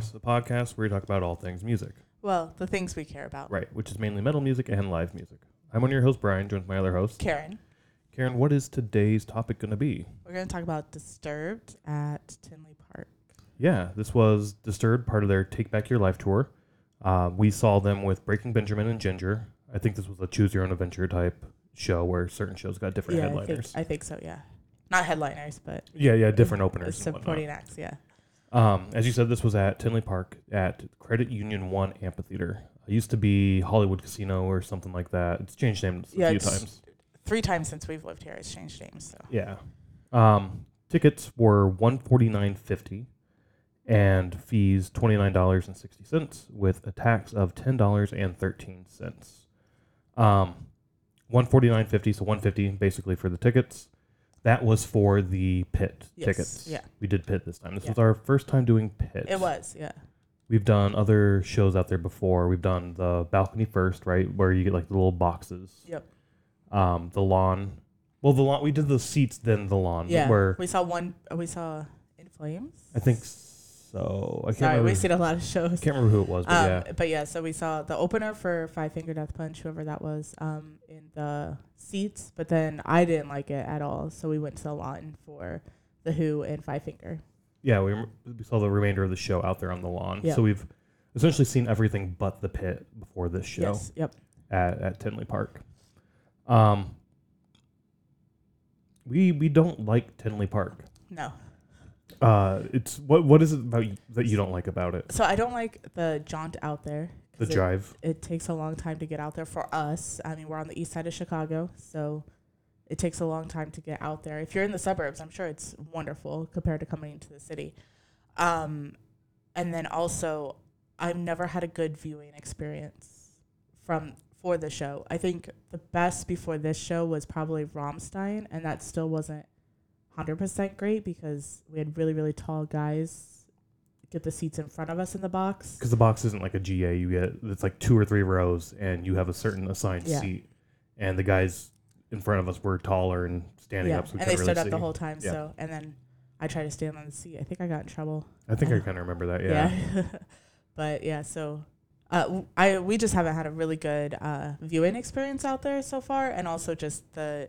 Hello and welcome to Metal Vice, the podcast where we talk about all things music. Well, the things we care about. Right, which is mainly metal music and live music. I'm one of your hosts, Brian, joined with my other host, Karen, Karen. What is today's topic going to be? we're going to talk about Disturbed at Tinley Park. Yeah, this was Disturbed, part of their Take Back Your Life tour. Uh, we saw them with Breaking Benjamin and Jinjer. I think this was a choose your own adventure type show where certain shows got different yeah, I think, headliners. I think so, yeah. Not headliners, but yeah, yeah, different openers. supporting acts, yeah. Um, as you said, this was at Tinley Park at Credit Union One Amphitheater. It used to be Hollywood Casino or something like that. It's changed names a Yeah, few times. Three times since we've lived here, it's changed names. So Yeah. Um, tickets were one forty nine fifty, and fees twenty nine dollars and sixty cents, with a tax of ten dollars and thirteen cents. Um, one forty nine fifty, so one fifty basically for the tickets. That was for the pit Yes, tickets. yeah. we did pit this time. This Yeah. was our first time doing pit. it was, yeah. We've done other shows out there before. We've done the balcony first, right, where you get like the little boxes. Yep. Um, the lawn. Well, the lawn. We did the seats, then the lawn. Yeah. Where We saw one, we saw In Flames. I think so. I can't Sorry, remember. we've seen a lot of shows. can't remember who it was, but Um, yeah. But yeah, so we saw the opener for Five Finger Death Punch, whoever that was, um, in the seats. But then I didn't like it at all, so we went to the lawn for the Who and Five Finger. Yeah, we, we saw the remainder of the show out there on the lawn. Yeah. So we've essentially seen everything but the pit before this show Yes. Yep. at, at Tinley Park. Um, we we don't like Tinley Park. No. Uh, it's what what is it about y- that you don't like about it? So I don't like the jaunt out there. The it- drive. It, takes a long time to get out there for us. I mean, we're on the east side of Chicago, so it takes a long time to get out there. If you're in the suburbs, I'm sure it's wonderful compared to coming into the city. Um, and then also, I've never had a good viewing experience from for the show. I think the best before this show was probably Rammstein, and that still wasn't hundred percent great because we had really really tall guys get the seats in front of us in the box. Because the box isn't like a GA. You get it's like two or three rows, and you have a certain assigned Yeah. seat. And the guys in front of us were taller and standing up, so we and they couldn't stood really up the whole time. Yeah. So, and then I tried to stand on the seat. I think I got in trouble. I think I uh, kind of remember that. Yeah. Yeah, but yeah. So, uh, I we just haven't had a really good uh, viewing experience out there so far, and also just the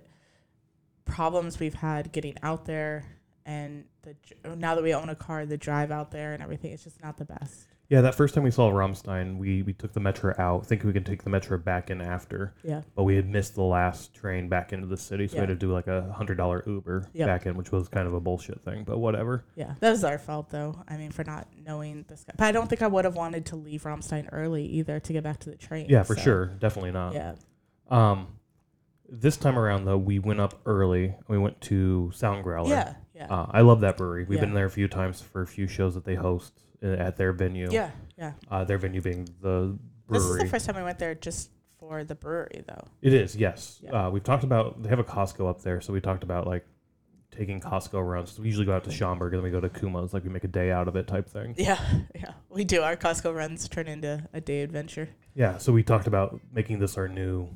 problems we've had getting out there, and the now that we own a car, the drive out there and everything. It's just not the best. Yeah, that first time we saw Rammstein, we we took the metro out, thinking we could take the metro back in after, Yeah, but we had missed the last train back into the city, so we had to do like a hundred dollar Uber Yep. back in, which was kind of a bullshit thing, but whatever. yeah. That was our fault, though. I mean, for not knowing this guy. But I don't think I would have wanted to leave Rammstein early either to get back to the train. Yeah, for so, sure, definitely not. Yeah. Um, this time around though, we went up early. We went to Sound Growler. Yeah. Yeah. Uh, I love that brewery. We've Yeah. been there a few times for a few shows that they host uh, at their venue. yeah. Yeah. Uh, their venue being the brewery. This is the first time we went there just for the brewery, though. it is, yes. Yeah. Uh, we've talked about they have a Costco up there, so we talked about like taking Costco runs. We usually go out to Schaumburg and then we go to Kuma's, like we make a day out of it type thing. Yeah, yeah, we do. Our Costco runs turn into a day adventure. Yeah. So we talked about making this our new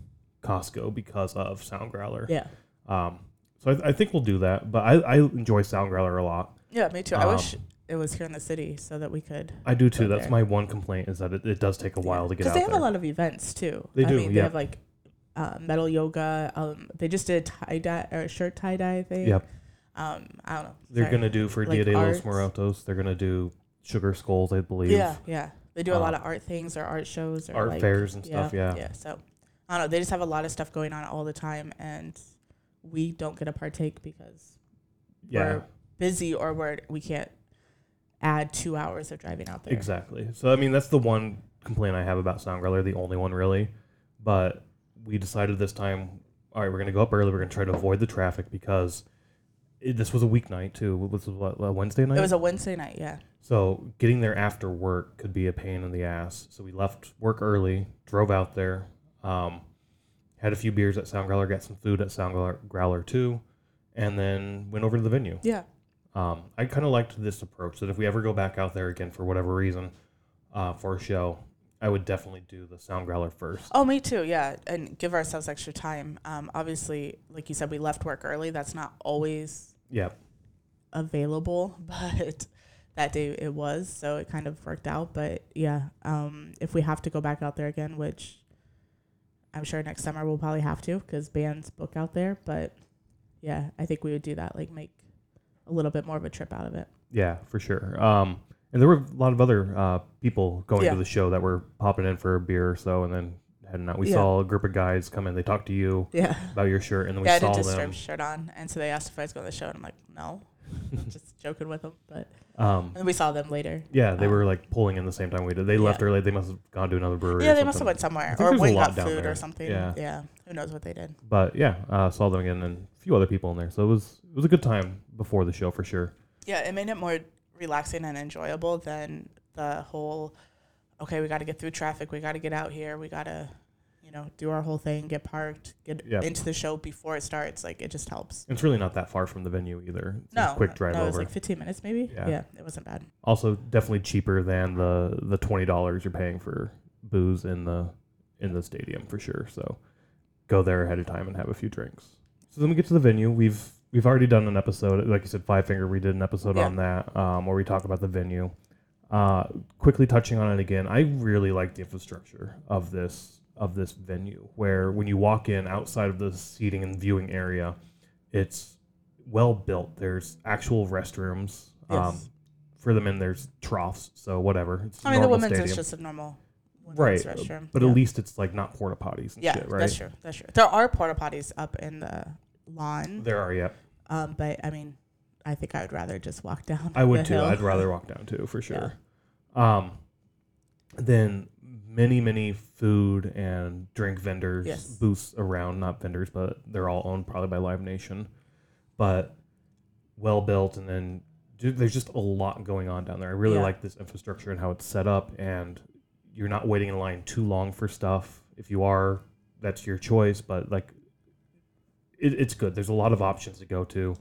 Costco because of Sound Growler. Yeah, Um, so I, I think we'll do that. But I, I enjoy Sound Growler a lot. yeah, me too. I Um, wish it was here in the city so that we could. I do too. That's there. my one complaint is that it, it does take a while to get out Because they have there. a lot of events too. They I do, Mean, yeah. They have like uh, metal yoga. Um, they just did tie dye or shirt tie dye thing. Yep. Um, I don't know. They're Sorry. gonna do for Like Dia de los. Muertos. They're gonna do Sugar Skulls, I believe. Yeah, yeah. They do a lot Uh, of art things or art shows or art like, fairs and stuff. Yeah. Yeah. So I don't know. They just have a lot of stuff going on all the time, and we don't get to partake because Yeah. we're busy or we're we can't add two hours of driving out there. Exactly. So I mean, that's the one complaint I have about Sound Growler. The only one really. But we decided this time, all right, we're gonna go up early. We're gonna try to avoid the traffic because it, this was a weeknight too. This was what a Wednesday night. It was a Wednesday night. Yeah. So getting there after work could be a pain in the ass. So we left work early, drove out there, um, had a few beers at Sound Growler, got some food at Sound Growler, Growler too, and then went over to the venue. Yeah. Um, I kind of liked this approach that if we ever go back out there again for whatever reason uh, for a show, I would definitely do the Sound Growler first. Oh, me too. Yeah, and give ourselves extra time. Um, obviously, like you said, we left work early. That's not always Yeah, available, but that day it was, so it kind of worked out. But yeah, um, if we have to go back out there again, which I'm sure next summer we'll probably have to because bands book out there. But yeah, I think we would do that, like make a little bit more of a trip out of it. Yeah, for sure. Um, and there were a lot of other uh, people going Yeah. to the show that were popping in for a beer or so, and then heading out. We Yeah. saw a group of guys come in. They talked to you Yeah, about your shirt, and then we yeah, I saw did just them. shirt on, and so they asked if I was going to the show, and I'm like, no, just joking with them. But Um, and we saw them later. yeah, they Um, were like pulling in the same time we did. They left Yeah. early. They must have gone to another brewery. Yeah, they must have went somewhere or went got food there. or something. Yeah. yeah, who knows what they did. But yeah, uh, saw them again and a few other people in there. So it was it was a good time before the show for sure. Yeah, it made it more relaxing and enjoyable than the whole. Okay, we got to get through traffic. We got to get out here. We got to, you know, do our whole thing, get parked, get Yeah. into the show before it starts. Like it just helps. It's really not that far from the venue either. It's a No, quick drive no, it was over. like 15 minutes maybe. Yeah. Yeah. it wasn't bad. also, definitely cheaper than the the twenty dollars you're paying for booze in the in the stadium for sure. So go there ahead of time and have a few drinks. So then we get to the venue. We've we've already done an episode, like you said, Five Finger. We did an episode Yeah. on that um, where we talk about the venue. Uh, quickly touching on it again, I really like the infrastructure of this of this venue. Where when you walk in outside of the seating and viewing area, it's well built. There's actual restrooms. Um, for the men, there's troughs, so whatever. It's I mean, the women's stadium. is just a normal right, women's restroom. but yeah. at least it's like not porta potties and yeah, shit, right? that's true. That's true. There are porta potties up in the lawn, There are, yeah. um, but I mean, I think I would rather just walk down. I would too. hill. I'd rather walk down too, for sure. Um, then many, many food and drink vendors, Yes. booths around, not vendors, but they're all owned probably by Live Nation, but well built. And then ju- there's just a lot going on down there. I really Yeah. like this infrastructure and how it's set up, and you're not waiting in line too long for stuff. If you are, that's your choice, but like it, it's good. There's a lot of options to go to.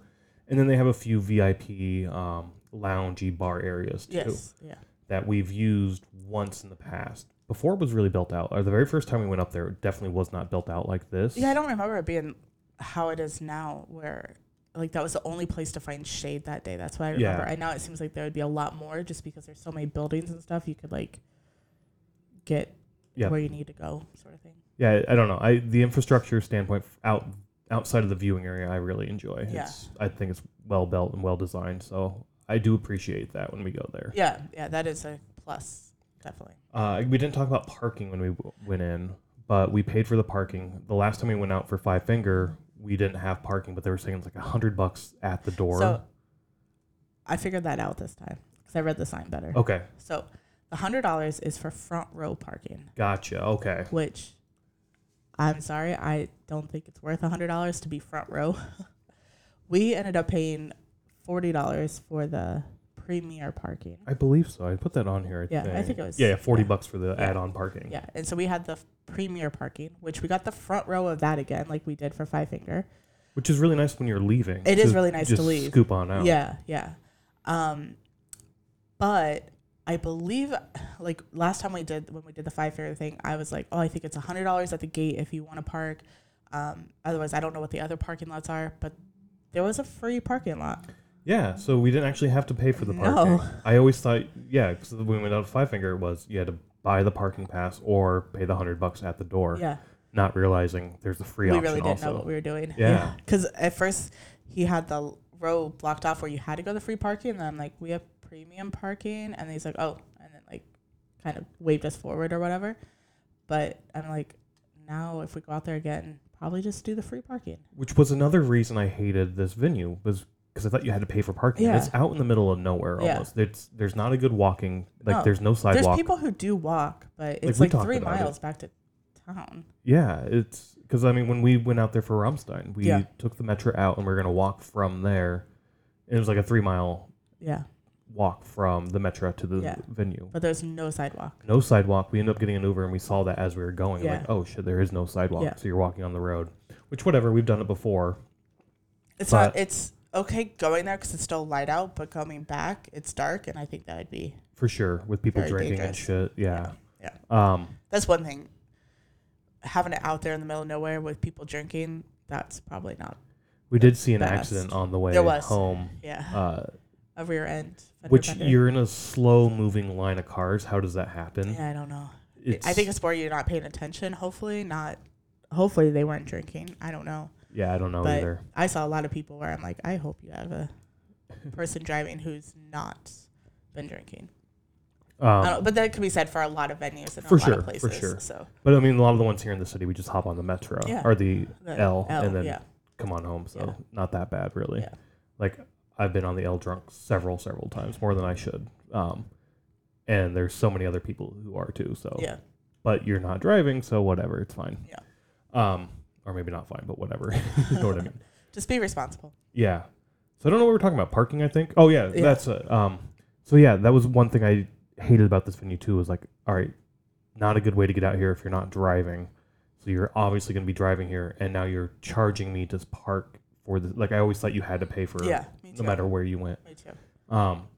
And then they have a few VIP um, loungy bar areas too Yes. Yeah. that we've used once in the past. Before it was really built out, or the very first time we went up there, it definitely was not built out like this. Yeah, I don't remember it being how it is now, where like that was the only place to find shade that day. That's what I remember. Yeah. And now it seems like there would be a lot more just because there's so many buildings and stuff. You could like get Yeah. where you need to go, sort of thing. yeah, I don't know. I the infrastructure standpoint out outside of the viewing area, I really enjoy. Yeah. It's, I think it's well built and well designed, so I do appreciate that when we go there. Yeah, yeah, that is a plus, definitely. Uh, we didn't talk about parking when we w- went in, but we paid for the parking. The last time we went out for Five Finger, we didn't have parking, but they were saying it's like a hundred bucks at the door. So I figured that out this time because I read the sign better. okay, So the hundred dollars is for front row parking, gotcha. Okay, which I'm sorry, I don't think it's worth a hundred dollars to be front row. we ended up paying forty dollars for the premier parking. I believe so. I put that on here. I Yeah, I think. think it was- Yeah, yeah, forty yeah. bucks for the Yeah. add-on parking. Yeah, and so we had the f- premier parking, which we got the front row of that again, like we did for Five Finger. which is really nice when you're leaving. It is really nice to leave. Scoop on out. Yeah, yeah. Um, but I believe, like last time we did when we did the five Finger thing, I was like, oh, I think it's a hundred dollars at the gate if you want to park. Um, otherwise, I don't know what the other parking lots are, but there was a free parking lot. Yeah, so we didn't actually have to pay for the No. parking. I always thought, yeah, because when we went out to Five Finger, it was you had to buy the parking pass or pay the hundred bucks at the door, Yeah, not realizing there's a free we option really didn't also. know what we were doing. Yeah. because at first he had the row blocked off where you had to go to the free parking, and then I'm like, we have premium parking, and he's like, oh, and then like kind of waved us forward or whatever. But I'm like, now if we go out there again, probably just do the free parking. Which was another reason I hated this venue was because I thought you had to pay for parking. Yeah. It's out in the middle of nowhere Yeah. almost. It's there's not a good walking like No. there's no sidewalk. There's people who do walk, but it's we like, talked three about it. miles back to town. Yeah, it's because I mean when we went out there for Rammstein, we Yeah. took the metro out and we are gonna walk from there. It was like a three mile Yeah, walk from the metro to the Yeah. venue. but there's no sidewalk. No sidewalk. We ended up getting an Uber and we saw that as we were going. Yeah. Like, oh shit, there is no sidewalk. Yeah. So you're walking on the road. Which whatever, we've done it before. It's But- not. It's okay going there because it's still light out, but coming back, it's dark, and I think that would be For sure. With people Very drinking dangerous. and shit. Yeah. Yeah. Um that's one thing. Having it out there in the middle of nowhere with people drinking, that's probably not. we did see an Best. accident on the way There was. home. Yeah. Uh a rear end. Which bender. you're in a slow moving line of cars. How does that happen? Yeah, I don't know. It's, I think it's more you're not paying attention. Hopefully not. Hopefully they weren't drinking. I don't know. Yeah, I don't know but either. I saw a lot of people where I'm like, I hope you have a person driving who's not been drinking. Um, but that could be said for a lot of venues and For a lot sure, of for places. sure. So but I mean, a lot of the ones here in the city, we just hop on the metro Yeah. or the the L, L, and then yeah, come on home. So Yeah. not that bad, really. Yeah. Like I've been on the L drunk several, several times, more than I should. Um, and there's so many other people who are too. So, yeah, but you're not driving, so whatever, it's fine. Yeah. Um, or maybe not fine, but whatever. you know what I mean? just be responsible. Yeah. So I don't know what we're talking about. Parking, I think. Oh yeah, Yeah. that's uh, um. So yeah, that was one thing I hated about this venue too. Was like, all right, not a good way to get out here if you're not driving. So you're obviously going to be driving here, and now you're charging me to park for the. Like I always thought you had to pay for Yeah, no matter where you went. Me too. Um,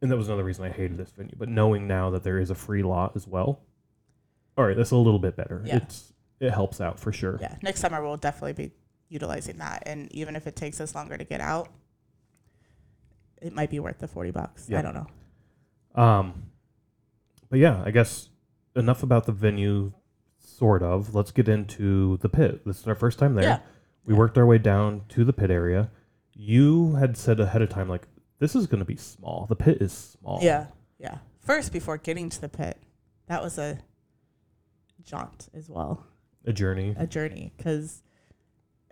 and that was another reason I hated this venue. But knowing now that there is a free lot as well, all right, that's a little bit better. Yeah. It's it helps out for sure. Yeah, next summer we'll definitely be utilizing that, and even if it takes us longer to get out, it might be worth the forty bucks. Yeah. I don't know. Um, but yeah, I guess enough about the venue. Sort of. Let's get into the pit. This is our first time there. Yeah. We Yeah. worked our way down to the pit area. You had said ahead of time, like this is going to be small. The pit is small. Yeah, yeah. First, before getting to the pit, that was a jaunt as well, A journey. a journey, because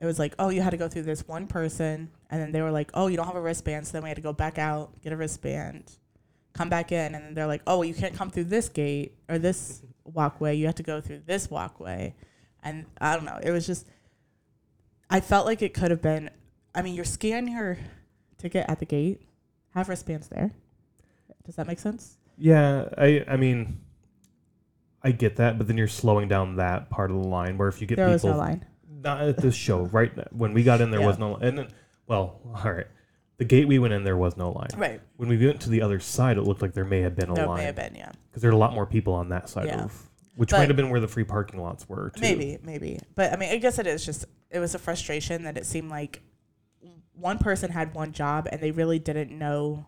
it was like, oh, you had to go through this one person, and then they were like, oh, you don't have a wristband, so then we had to go back out, get a wristband, come back in, and then they're like, oh, well, you can't come through this gate or this walkway. You have to go through this walkway, and I don't know. It was just, I felt like it could have been. I mean, you're scan your ticket at the gate, have wristbands there. Does that make sense? Yeah, I I mean, I get that, but then you're slowing down that part of the line where if you get there was people no line. not at this show, right? When we got in, there Yeah. was no, and then, well, all right. The gate we went in, there was no line. Right. When we went to the other side, it looked like there may have been a There line may have been, yeah. because there are a lot more people on that side Yeah. of, which But- might have been where the free parking lots were. Too. Maybe, maybe. But I mean, I guess it is just, it was a frustration that it seemed like one person had one job and they really didn't know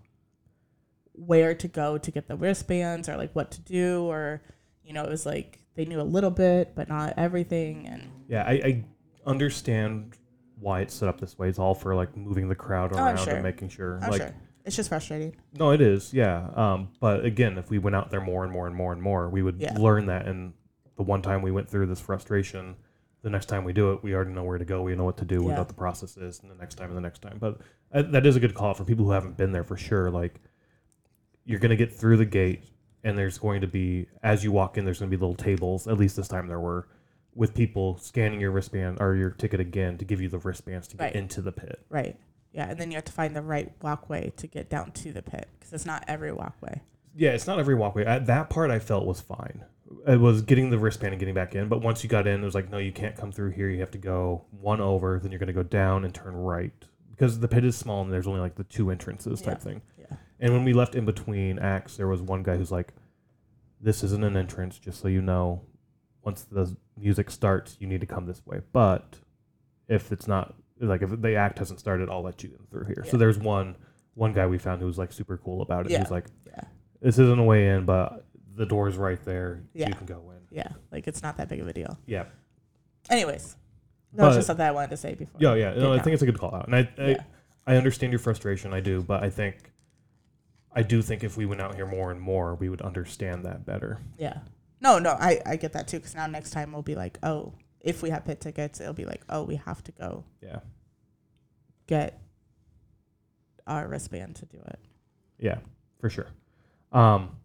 where to go to get the wristbands or like what to do or, you know, it was like they knew a little bit, but not everything. And Yeah, I, I understand why it's set up this way. It's all for like moving the crowd Oh, around sure. and making sure. I'm like, sure it's just frustrating. No, it is, yeah. Um, but again, if we went out there more and more and more and more, we would Yeah. learn that. And the one time we went through this frustration, the next time we do it, we already know where to go. We know what to do. We know what the process is, and the next time and the next time. But uh, that is a good call for people who haven't been there for sure. Like, you're gonna get through the gate, and there's going to be as you walk in, there's gonna be little tables. At least this time there were. With people scanning your wristband or your ticket again to give you the wristbands to get Right. into the pit. Right. Yeah. And then you have to find the right walkway to get down to the pit because it's not every walkway. Yeah, it's not every walkway. I, that part I felt was fine. It was getting the wristband and getting back in. But once you got in, it was like, no, you can't come through here. You have to go one over. Then you're going to go down and turn right because the pit is small and there's only like the two entrances type Yeah. thing. Yeah. And when we left in between acts, there was one guy who's like, "This isn't an entrance, just so you know. Once the music starts, you need to come this way. But if it's not like if the act hasn't started, I'll let you in through here." So there's one one guy we found who was like super cool about it. He Yeah. was like, Yeah. "This isn't a way in, but the door's right there. Yeah. You can go in." Yeah. Like it's not that big of a deal. Yeah, Anyways, that was just something I wanted to say before. yeah, yeah. No, I think it's a good call out, and I, I Yeah. I understand your frustration. I do, but I think. I do think if we went out here more and more, we would understand that better. Yeah. No, no, I, I get that too. Because now next time we'll be like, oh, if we have pit tickets, it'll be like, oh, we have to go Yeah. get our wristband to do it. Yeah, for sure. Um,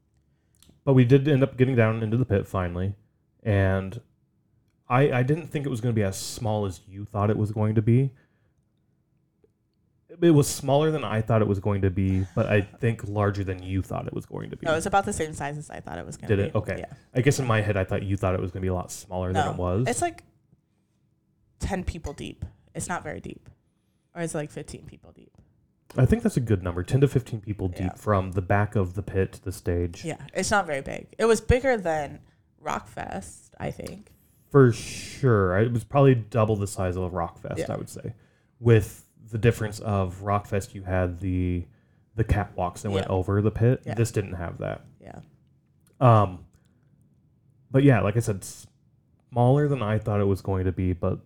but we did end up getting down into the pit finally, and I I didn't think it was going to be as small as you thought it was going to be. It was smaller than I thought it was going to be, but I think larger than you thought it was going to be. No, it's about the same size as I thought it was going to Did be. it? Okay. Yeah. I guess in my head I thought you thought it was going to be a lot smaller than No, it was. It's like 10 people deep. It's not very deep. Or it's like 15 people deep. I think that's a good number, ten to fifteen people deep Yeah. from the back of the pit to the stage. Yeah. It's not very big. It was bigger than Rockfest, I think. For sure. It was probably double the size of a Rockfest, Yeah. I would say. With the difference of Rockfest, you had the the catwalks that went Yeah. over the pit. Yeah. This didn't have that. Yeah. Um, but yeah, like I said, smaller than I thought it was going to be, but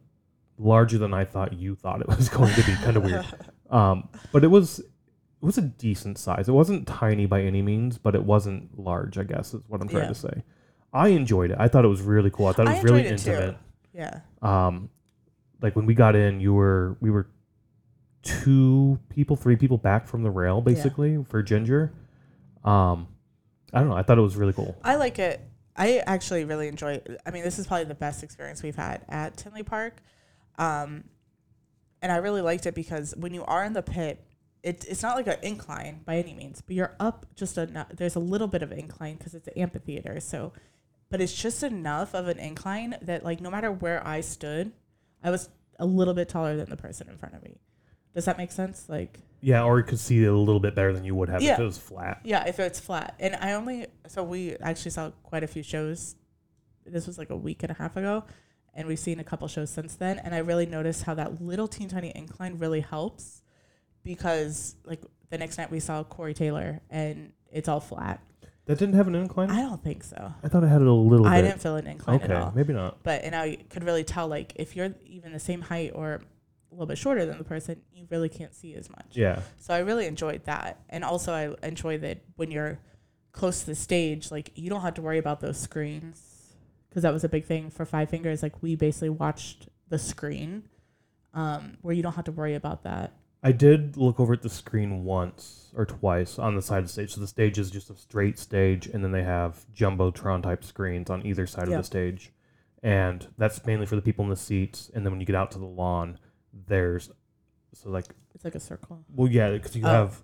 larger than I thought you thought it was going to be. Kind of weird. Um, but it was it was a decent size. It wasn't tiny by any means, but it wasn't large. I guess is what I'm trying Yeah. to say. I enjoyed it. I thought it was really cool. I thought it I was really enjoyed it too. intimate. yeah. Um, like when we got in, you were we were two people, three people back from the rail, basically for Jinjer. Um, I don't know. I thought it was really cool. I like it. I actually really enjoy it. I mean, this is probably the best experience we've had at Tinley Park. Um, and I really liked it because when you are in the pit, it, it's not like an incline by any means, but you're up just a there's a little bit of incline because it's an amphitheater. So, but it's just enough of an incline that like no matter where I stood, I was a little bit taller than the person in front of me. Does that make sense? Like, Yeah, or you could see it a little bit better than you would have if it was flat. yeah, if it's flat. And I only so we actually saw quite a few shows. This was like a week and a half ago, and we've seen a couple shows since then. And I really noticed how that little teeny tiny incline really helps because like the next night we saw Corey Taylor and it's all flat. That didn't have an incline. I don't think so. I thought it had it a little I bit. didn't feel an incline okay, at all. maybe not. But and I could really tell like if you're even the same height or a little bit shorter than the person, you really can't see as much. Yeah, So I really enjoyed that. And also I enjoy that when you're close to the stage, like you don't have to worry about those screens because that was a big thing for Five Fingers. Like we basically watched the screen um, where you don't have to worry about that. I did look over at the screen once or twice on the side of the stage. So the stage is just a straight stage, and then they have jumbotron type screens on either side of the stage, and that's mainly for the people in the seats. And then when you get out to the lawn, there's so like It's like a circle. well, yeah, because you Oh. have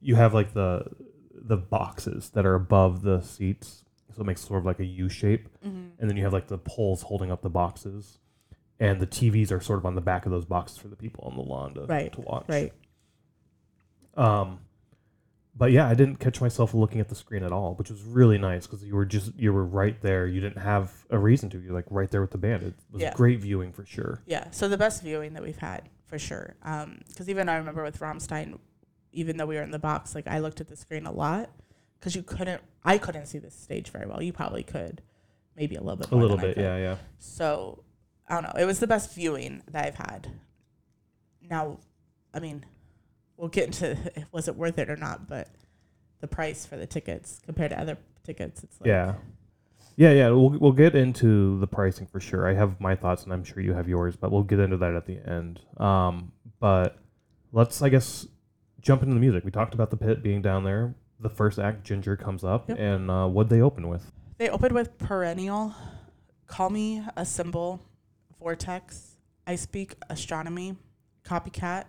you have like the the boxes that are above the seats, so it makes sort of like a U shape, Mm-hmm. and then you have like the poles holding up the boxes, and the TVs are sort of on the back of those boxes for the people on the lawn to Right, to watch. Right. Um, but yeah, I didn't catch myself looking at the screen at all, which was really nice because you were just you were right there. You didn't have a reason to. You're like right there with the band. It was Yeah. great viewing for sure. Yeah. So the best viewing that we've had for sure. Um, because even I remember with Rammstein, even though we were in the box, like I looked at the screen a lot because you couldn't. I couldn't see the stage very well. You probably could, maybe a little bit. A little bit, yeah, yeah. So I don't know. It was the best viewing that I've had. Now, I mean, we'll get into was it worth it or not, but the price for the tickets compared to other tickets, it's like yeah. Yeah, yeah. We'll we'll get into the pricing for sure. I have my thoughts, and I'm sure you have yours, but we'll get into that at the end. Um, but let's, I guess, jump into the music. We talked about the pit being down there. The first act, Jinjer, comes up, Yep. and uh, what they open with? They opened with Perennial, Call Me a Symbol, Vortex, I Speak Astronomy, Copycat,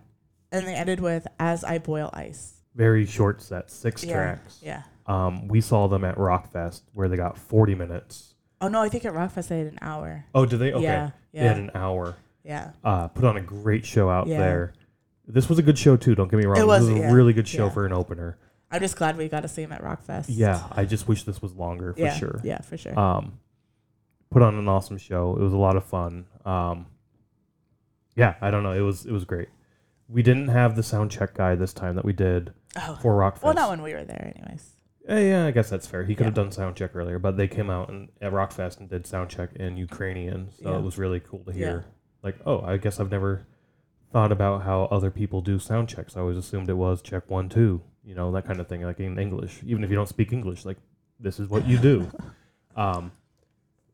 and they ended with As I Boil Ice. Very short set, six Yeah. tracks. Yeah. Um, we saw them at Rockfest where they got 40 minutes. Oh no, I think at Rockfest they had an hour. Oh, did they? Okay. Yeah. They had an hour. Yeah. Uh, put on a great show out Yeah. there. This was a good show too. Don't get me wrong. It was, this was a really good show for an opener. I'm just glad we got to see him at Rockfest. Yeah, I just wish this was longer for yeah. sure. Yeah, for sure. Um, put on an awesome show. It was a lot of fun. Um, yeah, I don't know. It was it was great. We didn't have the sound check guy this time that we did oh. for Rockfest. Well, not when we were there, anyways. Eh, yeah, I guess that's fair. He could have Yeah. done sound check earlier, but they came out and at Rockfest and did sound check in Ukrainian, so Yeah. it was really cool to Yeah. hear. Like, oh, I guess I've never thought about how other people do sound checks. I always assumed it was check one, two, you know, that kind of thing, like in English. Even if you don't speak English, like this is what you do. um,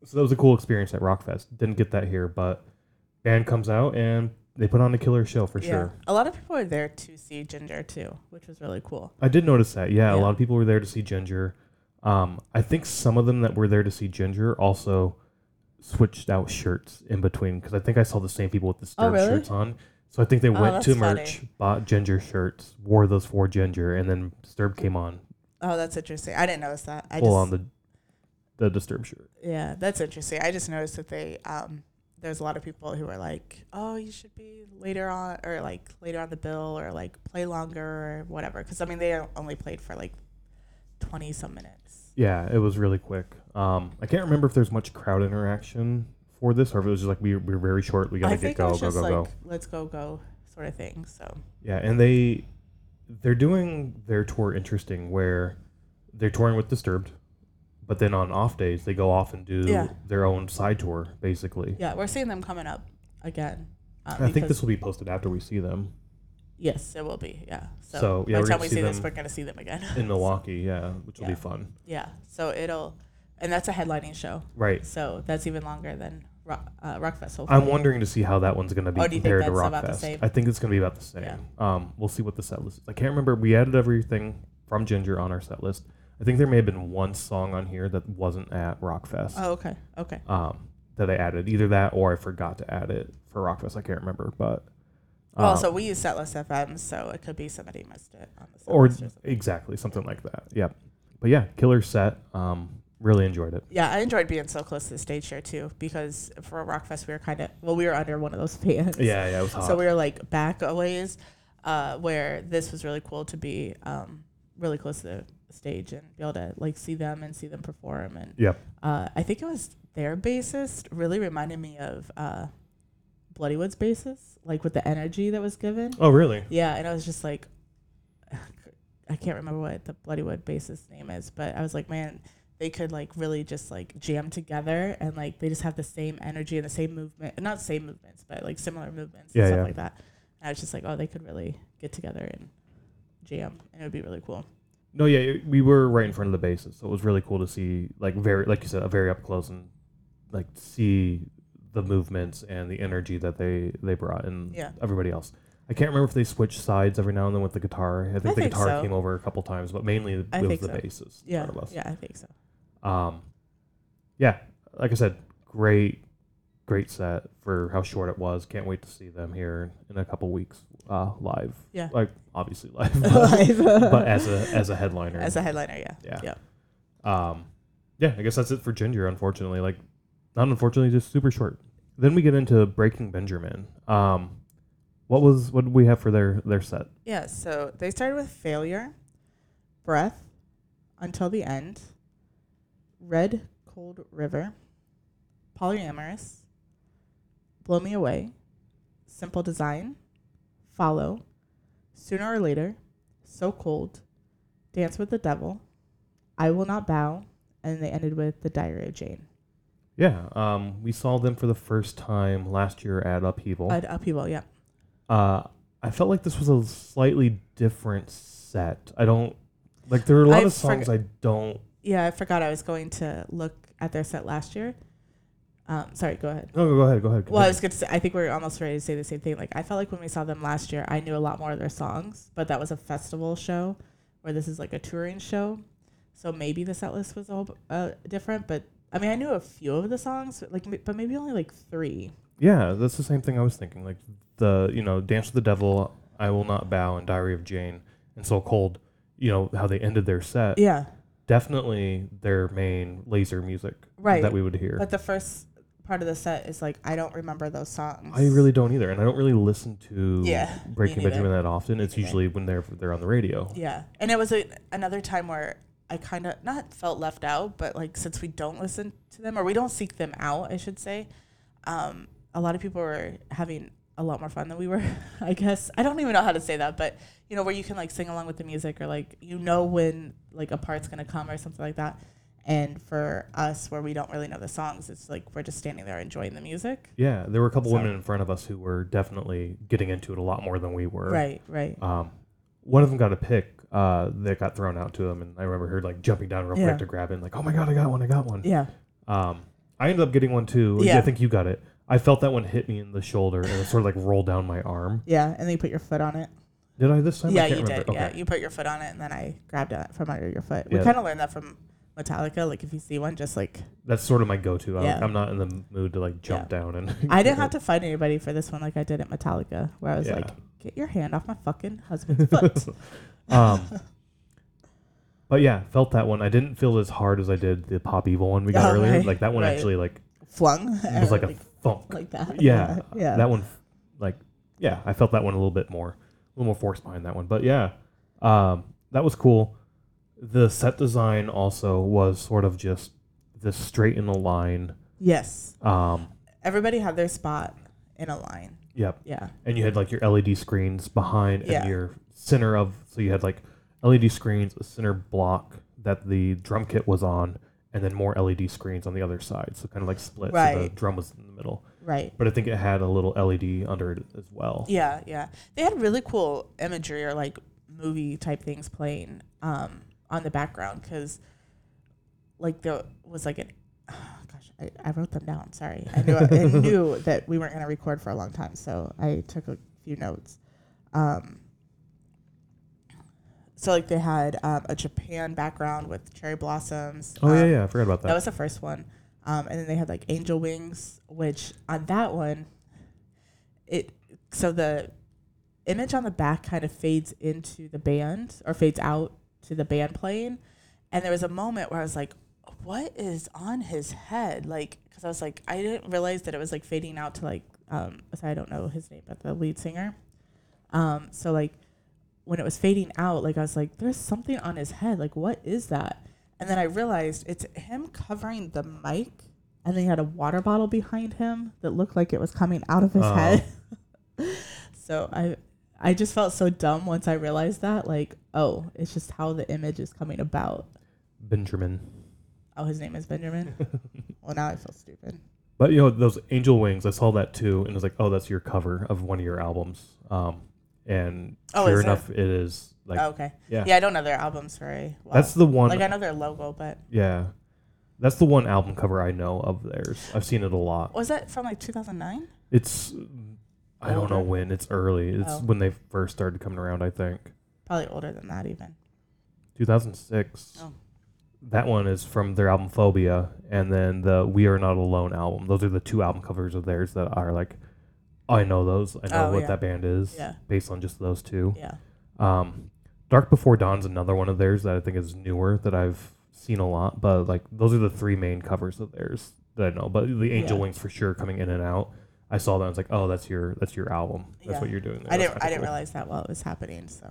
so that was a cool experience at Rockfest. Didn't get that here, but band comes out and they put on a killer show for yeah. sure. A lot of people were there to see Jinjer too, which was really cool. I did notice that. Yeah, a lot of people were there to see Jinjer. Um, I think some of them that were there to see Jinjer also switched out shirts in between because I think I saw the same people with the Oh, really? shirts on. So I think they Oh, went to merch, funny. bought Jinjer shirts, wore those for Jinjer, and then Disturb came on, Oh, that's interesting. I didn't notice that. I full just on the the Disturb shirt. yeah, that's interesting. I just noticed that they um there's a lot of people who are like, oh, you should be later on or like later on the bill or like play longer or whatever. Because I mean they only played for like twenty some minutes. Yeah, it was really quick. Um, I can't remember if there's much crowd interaction for this, or if it was just like we, we were very short. We gotta I get go it was go just go like go. let's go go sort of thing. So Yeah, and they they're doing their tour interesting where they're touring with Disturbed, but then on off days they go off and do Yeah. their own side tour basically. Yeah, we're seeing them coming up again. Um, I think because- this will be posted after we see them Yes, it will be. Yeah. So, So, yeah, by we're the time gonna we see see this, them we're gonna see them again. in Milwaukee, yeah, which will Yeah. be fun. yeah. So it'll, and that's a headlining show. Right. So that's even longer than Rock, uh, Rockfest. Hopefully. I'm wondering to see how that one's going to be Oh, do you think compared to that's about the Rockfest. same? I think it's going to be about the same. Yeah. Um, we'll see what the set list is. I can't remember. We added everything from Jinjer on our set list. I think there may have been one song on here that wasn't at Rockfest Oh, okay. Okay. um, that I added. Either that or I forgot to add it for Rockfest. I can't remember. But Well, um, so we use Setlist FM, so it could be somebody missed it on the or or something. exactly something like that. Yep. But yeah, killer set. Um, really enjoyed it. Yeah, I enjoyed being so close to the stage share too, because for Rockfest we were kind of well, we were under one of those fans. Yeah, yeah, it was hot. So we were like back a ways, uh, where this was really cool to be um, really close to the stage and be able to like see them and see them perform. And yeah, uh, I think it was their bassist really reminded me of uh, Bloodywood's bassist, like with the energy that was given. oh, really? Yeah, and I was just like, I can't remember what the Bloodywood bassist name is, but I was like, man, they could like really just like jam together and like they just have the same energy and the same movement, not same movements, but like similar movements Yeah, and stuff yeah. like that. And I was just like, oh, they could really get together and jam, and it would be really cool. No, yeah, it- we were right in front of the bases, so it was really cool to see, like, very, like you said, a very up close and like see the movements and the energy that they they brought and Yeah. everybody else. I can't remember if they switched sides every now and then with the guitar. I think the think guitar so. came over a couple times, but mainly it I was think the so. bases. Yeah, regardless. yeah, I think so. Um, yeah, like I said, great, great set for how short it was. Can't wait to see them here in a couple weeks, uh, live. Yeah. like obviously live, but, but as a as a headliner. As a headliner, yeah, Yeah. yeah. Um, yeah, I guess that's it for Jinjer. Unfortunately, like not unfortunately, just super short. Then we get into Breaking Benjamin. Um, what was what did we have for their their set? Yeah, so they started with failure, breath, until the end, red cold river, polyamorous, blow me away, simple design, follow, sooner or later, so cold, dance with the devil, I will not bow, and they ended with the diary of Jane. Yeah, um, we saw them for the first time last year at Upheaval. Uh, upheaval, yeah. uh, I felt like this was a slightly different set. I don't like there are a lot I of songs I don't. Yeah, I forgot I was going to look at their set last year. Um, sorry, go ahead. No, go ahead, go ahead. Well, I was going to say, I think we're almost ready to say the same thing. Like, I felt like when we saw them last year, I knew a lot more of their songs, but that was a festival show where this is like a touring show. So maybe the set list was all uh, different, but I mean, I knew a few of the songs, like, but maybe only like three. Yeah, that's the same thing I was thinking. Like the you know Dance with the Devil, I Will Not Bow, and Diary of Jane, and So Cold. You know how they ended their set. Yeah, Definitely their main laser music right. that we would hear. but the first part of the set is like, I don't remember those songs. I really don't either, and I don't really listen to Yeah, Breaking. Benjamin that often. Me It's neither. usually when they're they're on the radio. Yeah, and it was a, another time where I kind of not felt left out, but like since we don't listen to them or we don't seek them out, I should say, um, a lot of people were having a lot more fun than we were. I guess I don't even know how to say that, but you know where you can like sing along with the music or like you know when like a part's gonna come or something like that. And for us, where we don't really know the songs, it's like we're just standing there enjoying the music. Yeah, there were a couple So- women in front of us who were definitely getting into it a lot more than we were. Right, right. Um, one of them got a pick uh, that got thrown out to him, and I remember her like jumping down real Yeah. quick to grab it, and like, "Oh my god, I got one! I got one!" Yeah, Um, I ended up getting one too. Yeah. I think you got it. I felt that one hit me in the shoulder, and it sort of like rolled down my arm. yeah. And then you put your foot on it. Did I this time? yeah, you remember. did. Yeah, you put your foot on it, and then I grabbed it from under your foot. We Yeah. kind of learned that from Metallica. Like if you see one, just like That's sort of my go-to. I- Yeah. I'm not in the mood to like jump down and. I didn't have to fight anybody for this one, like I did at Metallica, where I was like, "Get your hand off my fucking husband's foot." um, but yeah, felt that one. I didn't feel as hard as I did the Pop Evil one we got Oh, earlier. right, Like that one right. actually like Flung. It was like a thunk. like that. yeah, yeah. that one like yeah i felt that one a little bit more a little more force behind that one but yeah um that was cool the set design also was sort of just this straight in a line yes. um Everybody had their spot in a line. yep Yeah. and you had like your led screens behind Yeah. and your center of so you had like LED screens, a center block that the drum kit was on, and then more LED screens on the other side. So kind of like split. So the drum was in the middle, Right. but I think it had a little LED under it as well. Yeah, yeah. They had really cool imagery or like movie type things playing um, on the background because, like, there was like an. oh gosh, I, I wrote them down. Sorry, I knew I knew that we weren't going to record for a long time, so I took a few notes. Um, so like they had um, a Japan background with cherry blossoms. Oh yeah, um, yeah, I forgot about that. that was the first one. Um, and then they had like angel wings, which on that one, it so the image on the back kind of fades into the band or fades out to the band playing, and there was a moment where I was like, "What is on his head?" Like, because I was like, I didn't realize that it was like fading out to like, um, so I don't know his name, but the lead singer. Um, so like when it was fading out, like I was like, "There's something on his head. Like, what is that?" And then I realized it's him covering the mic, and then he had a water bottle behind him that looked like it was coming out of his Oh. head. so I, I just felt so dumb once I realized that. Like, oh, it's just how the image is coming about. Benjamin. Oh, his name is Benjamin. well, now I feel stupid. But you know those angel wings, I saw that too, and it was like, oh, that's your cover of one of your albums. Um, and Oh, sure is it? enough, it is like oh, okay. yeah. Yeah. I don't know their albums very well. that's the one. like I know their logo, but yeah, that's the one album cover I know of theirs. I've seen it a lot. was that from like 2009? It's I don't know Older? when. It's early. It's Oh. when they first started coming around. I think Probably older than that even. 2006. Oh. That one is from their album Phobia, and then the We Are Not Alone album. Those are the two album covers of theirs that are like, I know those. I know Oh, what yeah. that band is Yeah. based on just those two. Yeah. Um, Dark Before Dawn's another one of theirs that I think is newer that I've seen a lot. But like those are the three main covers of theirs that I know. But the Angel Yeah. Wings for sure coming in and out. I saw that. I was like, oh, that's your that's your album. That's Yeah. what you're doing. There. I That's didn't. I didn't cool. realize that while it was happening. So,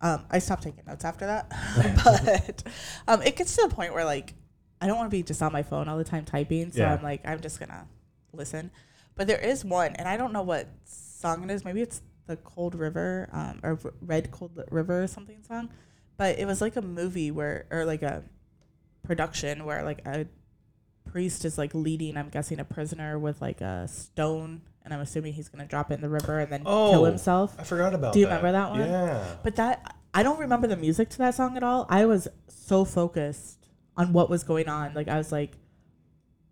um, I stopped taking notes after that. but um, it gets to the point where like I don't want to be just on my phone all the time typing. So Yeah. I'm like, I'm just gonna listen. But there is one, and I don't know what song it is. Maybe it's the Cold River um, or Red Cold River or something song. But it was like a movie where, or like a production where like a priest is like leading. I'm guessing a prisoner with like a stone, and I'm assuming he's gonna drop it in the river and then kill Oh. himself. I forgot about. That. Do you remember that one? Yeah. But that I don't remember the music to that song at all. I was so focused on what was going on. Like I was like,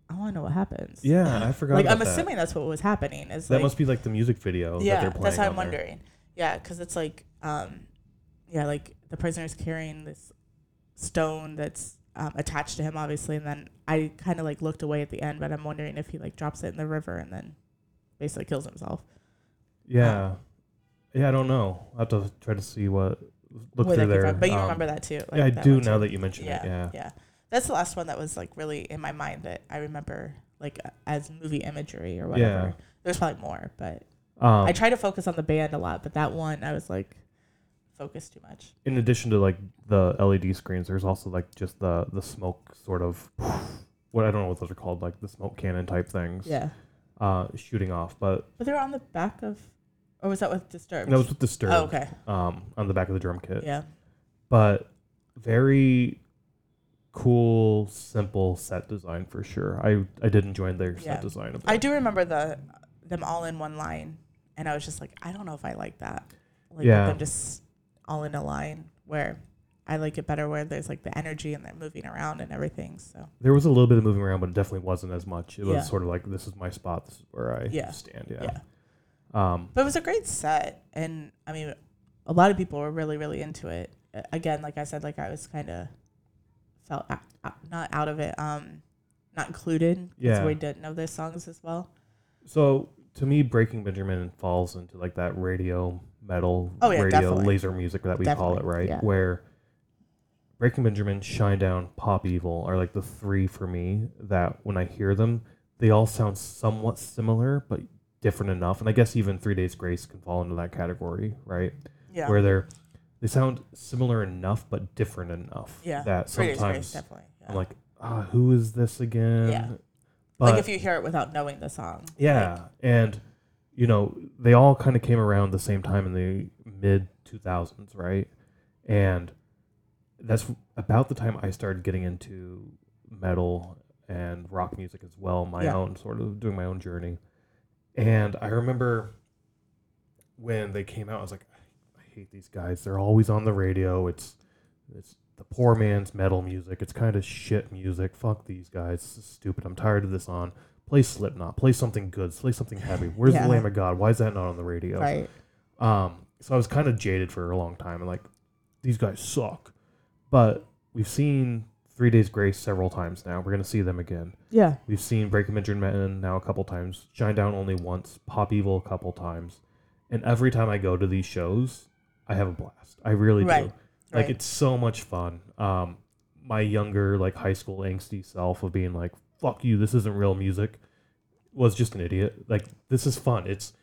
I want to know what happens. Yeah, I forgot. Like I'm that. assuming that's what was happening. Is that like, must be like the music video that yeah, they're playing. that's what I'm there. wondering. Yeah, because it's like, um, yeah, like the prisoner's carrying this stone that's um, attached to him, obviously, and then I kind of like looked away at the end, but I'm wondering if he like drops it in the river and then basically kills himself. Yeah. yeah, I don't know. I have to try to see what look through there. from. But you Um, remember that too. like yeah, I do now too. that you mention yeah, it. Yeah. yeah. That's the last one that was like really in my mind that I remember like as movie imagery or whatever. Yeah. There's probably more, but Um, I try to focus on the band a lot. But that one, I was like, focused too much. in addition to like the LED screens, there's also like just the the smoke sort of what I don't know what those are called, like the smoke cannon type things. Yeah, Uh, shooting off, but but they were on the back of, or was that with Disturbed? that was with Disturbed. Oh, okay. Um, on the back of the drum kit. Yeah. But very cool, simple set design for sure. I I did enjoy their Yeah. set design I do remember the them all in one line, and I was just like, I don't know if I like that. Like Yeah. them just all in a line where I like it better where there's like the energy and they're moving around and everything. So There was a little bit of moving around, but it definitely wasn't as much. It was Yeah. sort of like this is my spot. This is where I Yeah. stand. Yeah. yeah. Um. But it was a great set, and I mean, a lot of people were really, really into it. Again, like I said, like I was kind of felt out, out- not out of it, um, not included because Yeah. we didn't know their songs as well. So to me, Breaking Benjamin falls into like that radio metal, Oh, yeah, radio definitely. laser music that we call it, right? yeah. Where Breaking Benjamin, Shinedown Pop Evil are like the three for me that when I hear them, they all sound somewhat similar but different enough. And I guess even Three Days Grace can fall into that category, right? Yeah, Where they're they sound similar enough but different enough yeah. that Three Grace, sometimes definitely. Yeah. I'm like, ah, who is this again? Yeah. But like if you hear it without knowing the song. yeah, and you know, they all kind of came around the same time in the mid 2000s, right? And that's about the time I started getting into metal and rock music as well, my Yeah. own sort of doing my own journey. And I remember when they came out, I was like, I hate these guys. They're always on the radio. It's it's the poor man's metal music. It's kind of shit music. Fuck these guys. This is stupid. I'm tired of this on. Play Slipknot. Play something good. Play something heavy. Where's Yeah. the Lamb of God? Why is that not on the radio? Right. Um, so I was kind of jaded for a long time and like, these guys suck. But we've seen Three Days Grace several times now. We're gonna see them again. Yeah. We've seen Breaking Benjamin now a couple times, Shinedown only once, Pop Evil a couple times, and every time I go to these shows, I have a blast. I really Right, do. Like right. it's so much fun. Um, my younger like high school angsty self of being like, "Fuck you, this isn't real music," was just an idiot. Like this is fun. It's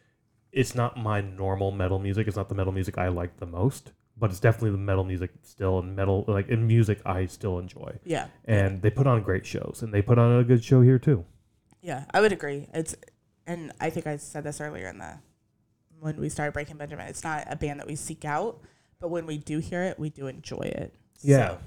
it's not my normal metal music. It's not the metal music I like the most, but it's definitely the metal music still and metal like in music I still enjoy. Yeah. And they put on great shows, and they put on a good show here too. Yeah, I would agree. It's, and I think I said this earlier in the when we started Breaking Benjamin. It's not a band that we seek out, but when we do hear it, we do enjoy it. Yeah. So,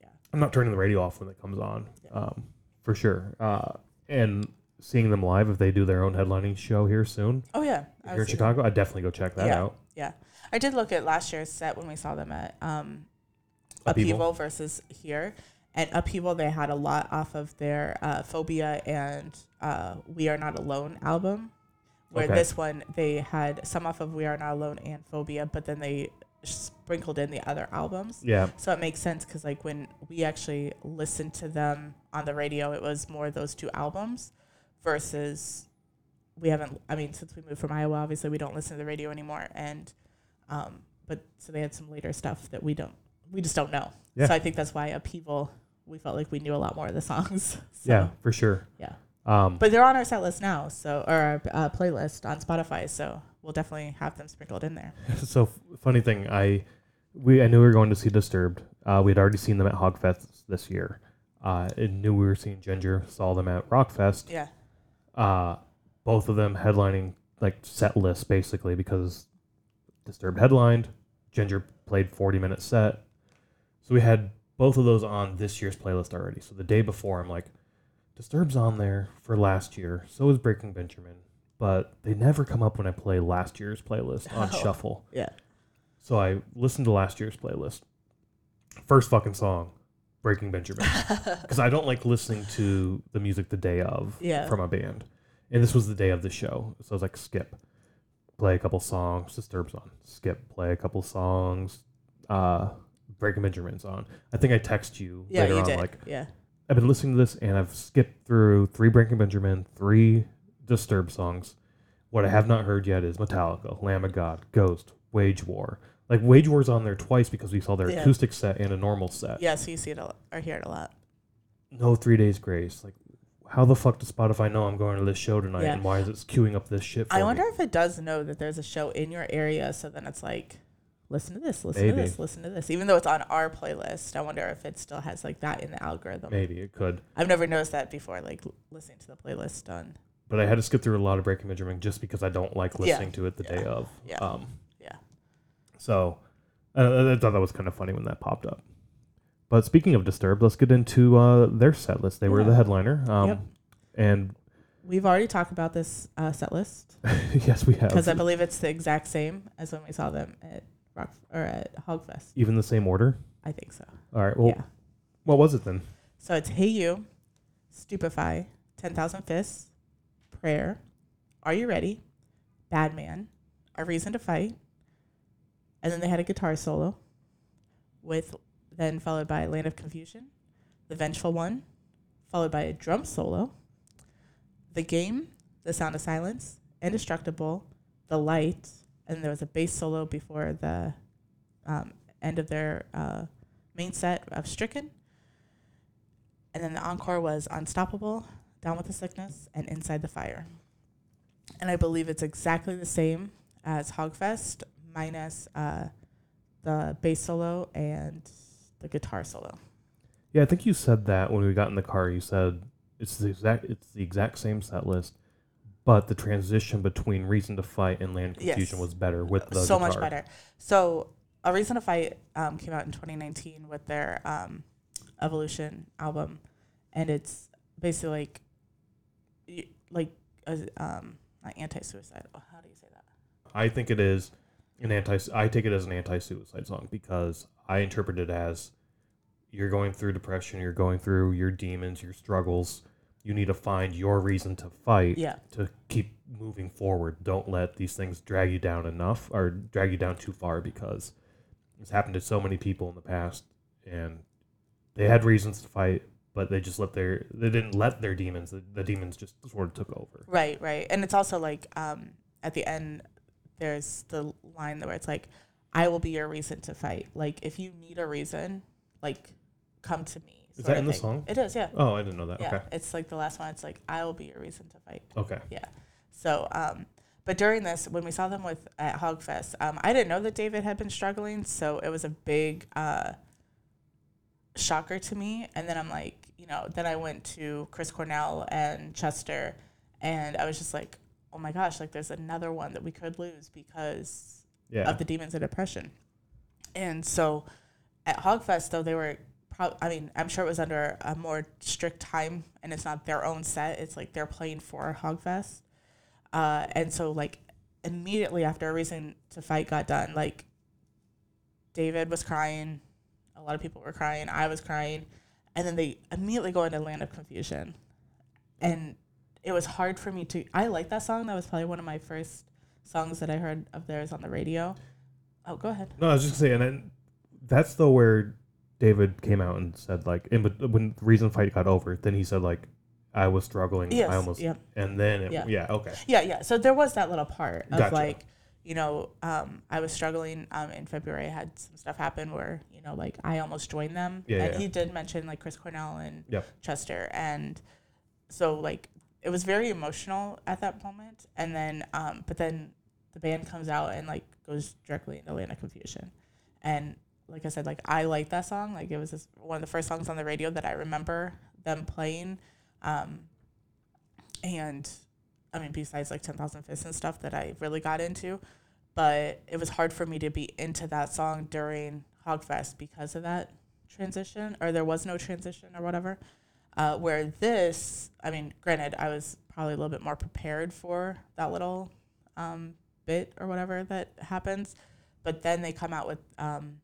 yeah. I'm not turning the radio off when it comes on, Yeah. um, for sure. Uh, and seeing them live if they do their own headlining show here soon Oh yeah. I here in would say that. Chicago, I definitely go check that Yeah. out. Yeah, I did look at last year's set when we saw them at um, Upheaval. Upheaval versus here. And Upheaval, they had a lot off of their uh, Phobia and uh, We Are Not Alone album. Where Okay. this one, they had some off of We Are Not Alone and Phobia, but then they sprinkled in the other albums. Yeah, So it makes sense because, like, when we actually listened to them on the radio, it was more those two albums versus we haven't. I mean, since we moved from Iowa, obviously we don't listen to the radio anymore, and um, but so they had some later stuff that we don't, we just don't know. Yeah. So I think that's why Upheaval, we felt like we knew a lot more of the songs. So, yeah, for sure. yeah. Um, But they're on our set list now, so or our uh, playlist on Spotify. So we'll definitely have them sprinkled in there. so f- funny thing, I we I knew we were going to see Disturbed. Uh, we had already seen them at Hogfest this year. Uh, and knew we were seeing Jinjer. Saw them at Rockfest. Yeah. uh, both of them headlining like set lists basically because Disturbed headlined, Jinjer played 40 minute set. So we had both of those on this year's playlist already. So the day before, I'm like, Disturbed's on there for last year. So is Breaking Benjamin. But they never come up when I play last year's playlist on Oh. shuffle. Yeah. So I listened to last year's playlist. First fucking song, Breaking Benjamin. Because I don't like listening to the music the day of Yeah. from a band. And this was the day of the show. So I was like, skip. Play a couple songs. Disturbed's on. Skip. Play a couple songs. Uh, Breaking Benjamin's on. I think I text you Yeah, later you on, did. like, yeah. I've been listening to this and I've skipped through three Breaking Benjamin, three Disturbed songs. What I have not heard yet is Metallica, Lamb of God, Ghost, Wage War. Like Wage War's on there twice because we saw their Yeah. acoustic set and a normal set. Yeah, so you see it a lot, or hear it a lot. No Three Days Grace. Like, how the fuck does Spotify know I'm going to this show tonight Yeah. and why is it queuing up this shit? For I me? wonder if it does know that there's a show in your area, so then it's like, listen to this, listen Maybe. to this, listen to this. Even though it's on our playlist, I wonder if it still has like that in the algorithm. Maybe it could. I've never noticed that before, like l- listening to the playlist on. But I had to skip through a lot of Breaking Benjamin just because I don't like listening to it the day of. Yeah. Um, Yeah. So uh, I thought that was kind of funny when that popped up. But speaking of Disturbed, let's get into uh, their set list. They were the headliner. Um, Yep. And We've already talked about this uh, set list yes, we have. because I believe it's the exact same as when we saw them at Rock or uh, at Hogfest. Even the same order. I think so. All right. Well, yeah. what was it then? So it's Hey You, Stupefy, 10,000 Fists, Prayer, Are You Ready, Bad Man, A Reason to Fight, and then they had a guitar solo with then followed by Land of Confusion, The Vengeful One, followed by a drum solo, The Game, The Sound of Silence, Indestructible, The Light, and there was a bass solo before the um, end of their uh, main set of Stricken. And then the encore was Unstoppable, Down with the Sickness, and Inside the Fire. And I believe it's exactly the same as Hogfest, minus uh, the bass solo and the guitar solo. Yeah, I think you said that when we got in the car. You said it's the exact it's the exact same set list, but the transition between Reason to Fight and Land Confusion Yes. was better with the so much better. So, A Reason to Fight um, came out in 2019 with their um, Evolution album, and it's basically like, like a, um, not anti-suicide. How do you say that? I think it is an anti. I take it as an anti-suicide song because I interpret it as you're going through depression, you're going through your demons, your struggles. You need to find your reason to fight Yeah, to keep moving forward. Don't let these things drag you down enough or drag you down too far because it's happened to so many people in the past and they had reasons to fight, but they just let their they didn't let their demons. The, the demons just sort of took over. right, right. And it's also like um, at the end, there's the line where it's like, "I will be your reason to fight." Like if you need a reason, like come to me. Is that in the song? It is, yeah. Oh, I didn't know that. Yeah, Okay. it's like the last one. It's like I will be your reason to fight. Okay. Yeah. So, um, but during this, when we saw them with at Hogfest, um, I didn't know that David had been struggling, so it was a big uh, shocker to me. And then I'm like, you know, then I went to Chris Cornell and Chester, and I was just like, oh my gosh, like there's another one that we could lose because Yeah. of the demons of depression. And so at Hogfest, though, they were, I mean, I'm sure it was under a more strict time and it's not their own set. It's like they're playing for Hogfest. Uh, and so, like, immediately after A Reason to Fight got done, like, David was crying. A lot of people were crying. I was crying. And then they immediately go into Land of Confusion. And it was hard for me to. I like that song. That was probably one of my first songs that I heard of theirs on the radio. Oh, go ahead. No, I was just saying, and that's though where David came out and said like, in, bet- when the reason fight got over, then he said like, I was struggling, Yes. I almost, yeah. and then it, Yeah. yeah. okay, Yeah, yeah. So there was that little part of Gotcha. like, you know, um, I was struggling um, in February. I had some stuff happen where, you know, like I almost joined them. Yeah, and yeah. he did mention like Chris Cornell and Yep. Chester. And so like it was very emotional at that moment. And then, um, but then the band comes out and like goes directly into Land of Confusion. And like I said, like I like that song. Like it was just one of the first songs on the radio that I remember them playing. Um, and I mean, besides like 10,000 Fists and stuff that I really got into, but it was hard for me to be into that song during Hogfest because of that transition, or there was no transition or whatever. Uh, where this, I mean, granted, I was probably a little bit more prepared for that little um, bit or whatever that happens, but then they come out with um,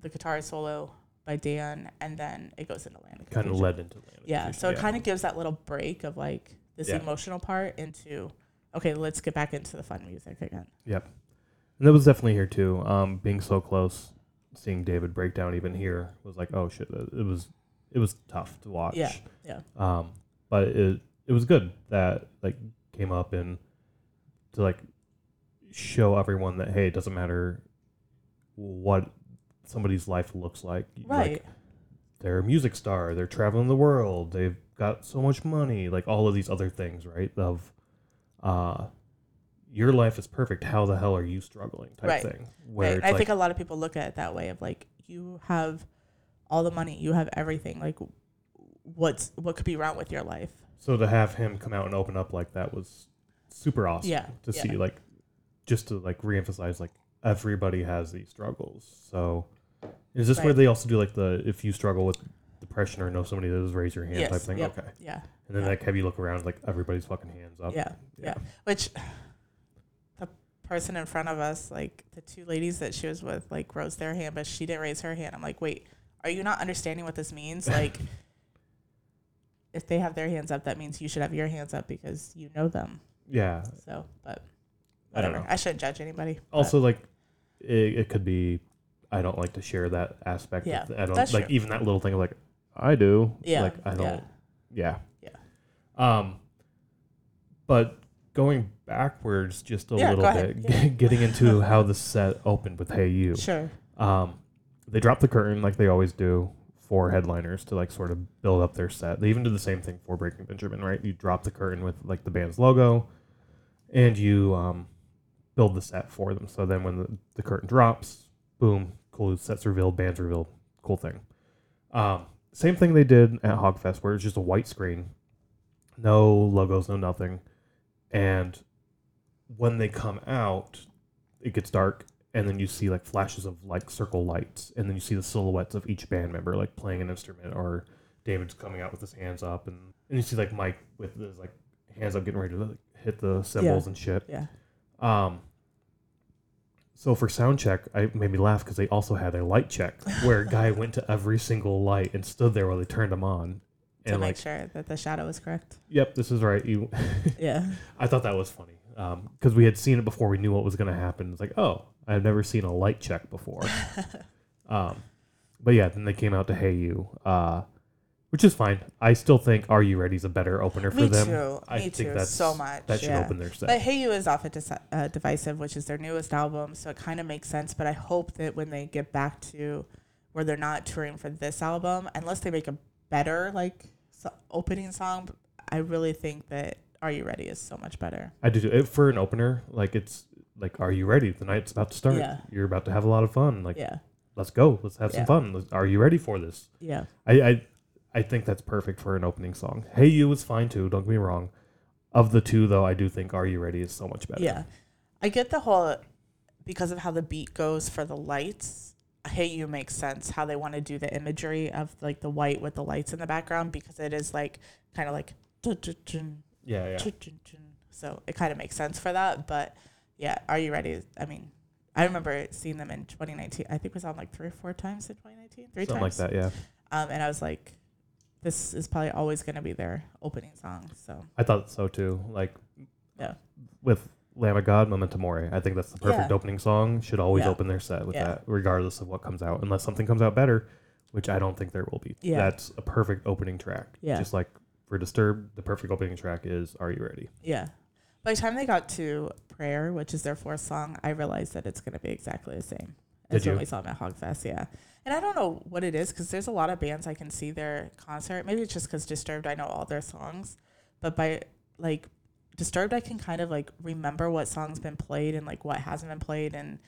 the guitar solo by Dan, and then it goes into Land kind of led into Land Yeah, so it kind of gives that little break of like this Yeah. emotional part into okay, let's get back into the fun music again. Yep, and that was definitely here too. Um, being so close, seeing David break down even here was like, oh shit, it was, it was tough to watch. Yeah, yeah. Um, but it it was good that like came up and to like show everyone that hey, it doesn't matter what somebody's life looks like. Right. Like, they're a music star. They're traveling the world. They've got so much money. Like all of these other things, right? Of, uh, your life is perfect. How the hell are you struggling? Type Right. thing. Where right. I like, think a lot of people look at it that way of like you have all the money, you have everything. Like what's what could be wrong with your life? so to have him come out and open up like that was super awesome. Yeah, To yeah. see like, just to like reemphasize like everybody has these struggles. So, is this where Right. they also do like the if you struggle with depression or know somebody that is raise your hand Yes, type thing? yep. Okay. Yeah. And then like have you look around like everybody's fucking hands up. Yeah. Yeah. Which the person in front of us, like the two ladies that she was with, like rose their hand, but she didn't raise her hand. I'm like, wait, are you not understanding what this means? Like, if they have their hands up, that means you should have your hands up because you know them. Yeah. So, but I don't whatever. know. I shouldn't judge anybody. but- Also, like, it, it could be. I don't like to share that aspect. Yeah, of, I don't that's like true. even that little thing. of Like, I do. Yeah, Like I yeah. don't. Yeah. Yeah. Um. But going backwards just a Yeah, little bit, Yeah. getting into how the set opened with "Hey You." sure. Um, they drop the curtain like they always do for headliners to like sort of build up their set. They even do the same thing for Breaking Benjamin, right? You drop the curtain with like the band's logo, and you um, build the set for them. So then when the, the curtain drops, boom, cool sets revealed, bands revealed, cool thing. Um, same thing they did at Hogfest, where it's just a white screen, no logos, no nothing. and when they come out, it gets dark, and then you see like flashes of like circle lights, and then you see the silhouettes of each band member like playing an instrument, or David's coming out with his hands up, and and you see like Mike with his like hands up, getting ready to like, hit the cymbals and shit. Yeah. Um. So for sound check, I made me laugh because they also had a light check where a guy went to every single light and stood there while they turned them on. To And make like, sure that the shadow was correct. yep, this is right. You, Yeah. I thought that was funny because we had seen it before. We knew what was going to happen. It's like, oh, I've never seen a light check before. um, but yeah, then they came out to Hey You, uh, which is fine. I still think Are You Ready is a better opener for Me them. too. I Me think too. that's so much. that should yeah. open their set. But Hey You is off at Deci- uh, Divisive, which is their newest album, so it kind of makes sense. But I hope that when they get back to where they're not touring for this album, unless they make a better like so- opening song, I really think that Are You Ready is so much better. I do too. It, for an opener. Like it's like, are you ready? The night's about to start. Yeah. You're about to have a lot of fun. Like, yeah, let's go. Let's have some fun. Let's- Are you ready for this? yeah, I, I I think that's perfect for an opening song. Hey You is fine too. Don't get me wrong. Of the two, though, I do think Are You Ready is so much better. yeah. I get the whole because of how the beat goes for the lights. Hey You makes sense how they want to do the imagery of like the white with the lights in the background because it is like kind of like. Yeah, yeah. So it kind of makes sense for that. But yeah, Are You Ready? I mean, I remember seeing them in 2019. I think we saw them like three or four times in 2019. Three Something times. like that. Yeah. Um, and I was like, this is probably always going to be their opening song. So I thought so too. Like, Yeah. with Lamb of God, Memento Mori. I think that's the perfect Yeah. opening song. Should always Yeah. open their set with Yeah. that, regardless of what comes out, unless something comes out better, which I don't think there will be. Yeah. That's a perfect opening track. Yeah. Just like for Disturbed, the perfect opening track is Are You Ready? yeah. By the time they got to Prayer, which is their fourth song, I realized that it's going to be exactly the same you? we saw them at Hogfest. Yeah. And I don't know what it is because there's a lot of bands I can see their concert. Maybe it's just because Disturbed, I know all their songs. But by like Disturbed, I can kind of like remember what song's been played and like what hasn't been played. And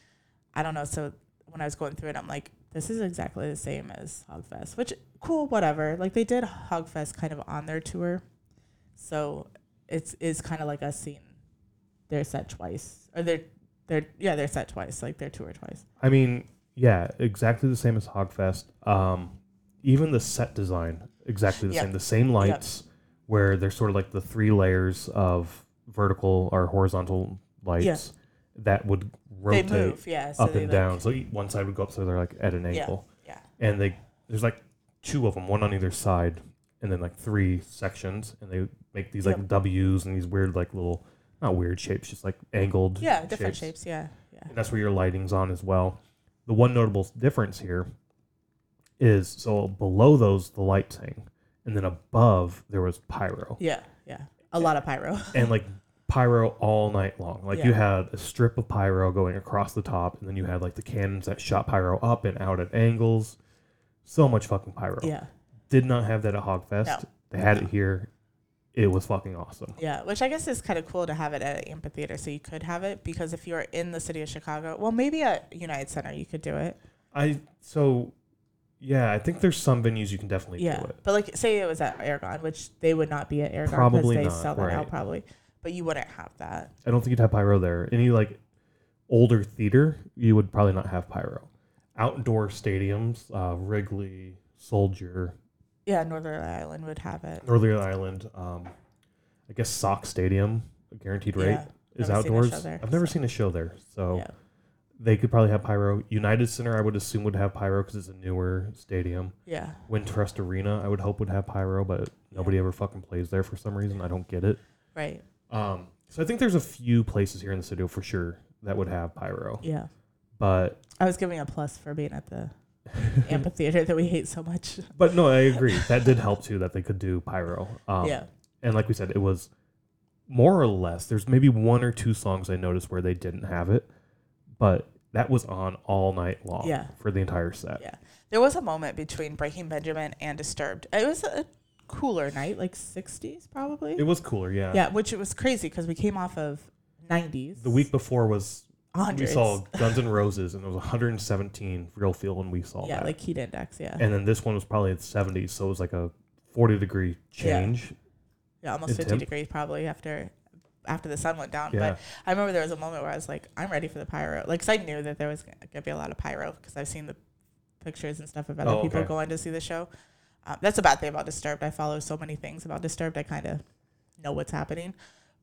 I don't know. So when I was going through it, I'm like, this is exactly the same as Hogfest, which cool, whatever. Like they did Hogfest kind of on their tour. So it's is kind of like us seeing their set twice or their their yeah they're set twice like their tour twice I mean, yeah, exactly the same as Hogfest. Um, even the set design, exactly the Yeah. same. The same lights, where they're sort of like the three layers of vertical or horizontal lights that would rotate move yeah so up and like- down. So one side would go up, so they're like at an angle. yeah And they there's like two of them, one on either side, and then like three sections, and they make these like W's and these weird like little not weird shapes, just like angled yeah different shapes, yeah yeah and that's where your lighting's on as well. The one notable difference here is so below those the lighting, and then above there was pyro, yeah yeah a lot of pyro and like pyro all night long. Like you had a strip of pyro going across the top, and then you had like the cannons that shot pyro up and out at angles. So much fucking pyro. yeah Did not have that at Hogfest. No. They had No. it here. It was fucking awesome. yeah which i guess is kind of cool to have it at an amphitheater so you could have it because if you're in the city of chicago well maybe at united center you could do it I so yeah, I think there's some venues you can definitely yeah do it. but like say it was at aragon which they would not be at aragon Probably because they not, sell that right. out probably but you wouldn't have that I don't think you'd have pyro there. Any like older theater, you would probably not have pyro. Outdoor stadiums, uh, Wrigley, Soldier, yeah northern ireland would have it Northerly Island, um, I guess Sox Stadium, a guaranteed rate Yeah, is never seen a outdoors. there, I've never so- seen a show there, so yeah they could probably have pyro. United Center, I would assume would have pyro because it's a newer stadium. yeah Wintrust Arena, I would hope would have pyro, but nobody ever fucking plays there for some reason. I don't get it. right Um, so I think there's a few places here in the city for sure that would have pyro, yeah but I was giving a plus for being at the amphitheater that we hate so much. but no, I agree. That did help too that they could do pyro. Um, yeah. and like we said, it was more or less. There's maybe one or two songs I noticed where they didn't have it, but that was on all night long Yeah. for the entire set. Yeah. There was a moment between Breaking Benjamin and Disturbed. It was a cooler night, like 60s probably. It was cooler, yeah. yeah, which it was crazy because we came off of 90s. The week before was hundreds. we saw Guns N' Roses and it was 117 real feel when we saw yeah, that. like heat index. Yeah. and then this one was probably in the 70s, so it was like a 40 degree change. yeah, almost in 50 temp. degrees probably after after the sun went down. Yeah. But I remember there was a moment where I was like, I'm ready for the pyro. Like, 'cause I knew that there was going to be a lot of pyro because I've seen the pictures and stuff of other Oh, people okay. going to see the show. Um, that's a bad thing about Disturbed. I follow so many things about Disturbed. I kind of know what's happening.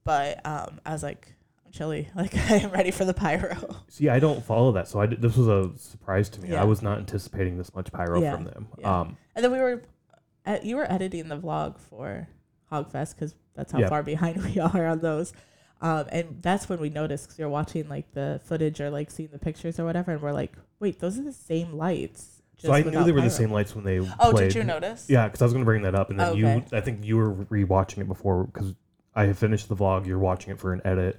But um, I was like, chilly. Like, I am ready for the pyro. See, I don't follow that, so I did, this was a surprise to me. Yeah. I was not anticipating this much pyro Yeah. from them. Yeah. Um, And then we were, uh, you were editing the vlog for Hogfest because that's how far behind we are on those. Um, and that's when we noticed because you're watching like the footage or like seeing the pictures or whatever, and we're like, wait, those are the same lights. so I knew they were without the same lights when they Oh, played. did you notice? Yeah, because I was going to bring that up, and then you, I think you were rewatching it before because I had finished the vlog. You're watching it for an edit.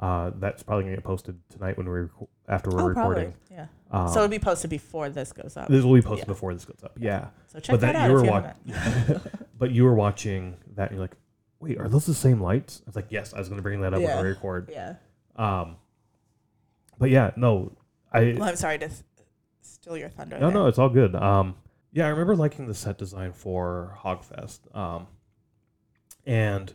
Uh, that's probably going to get posted tonight when we reco- after we're Oh, recording. probably. Yeah. Um, so it'll be posted before this goes up. this will be posted yeah. before this goes up. Yeah, So check but that, that out. you were watching, but you were watching that, and you're like, wait, are those the same lights? I was like, yes. I was going to bring that up Yeah. when we record. yeah. Um, but yeah, no, I Well, I'm sorry to th- steal your thunder. No, there. no, it's all good. Um, yeah, I remember liking the set design for Hogfest. Um, and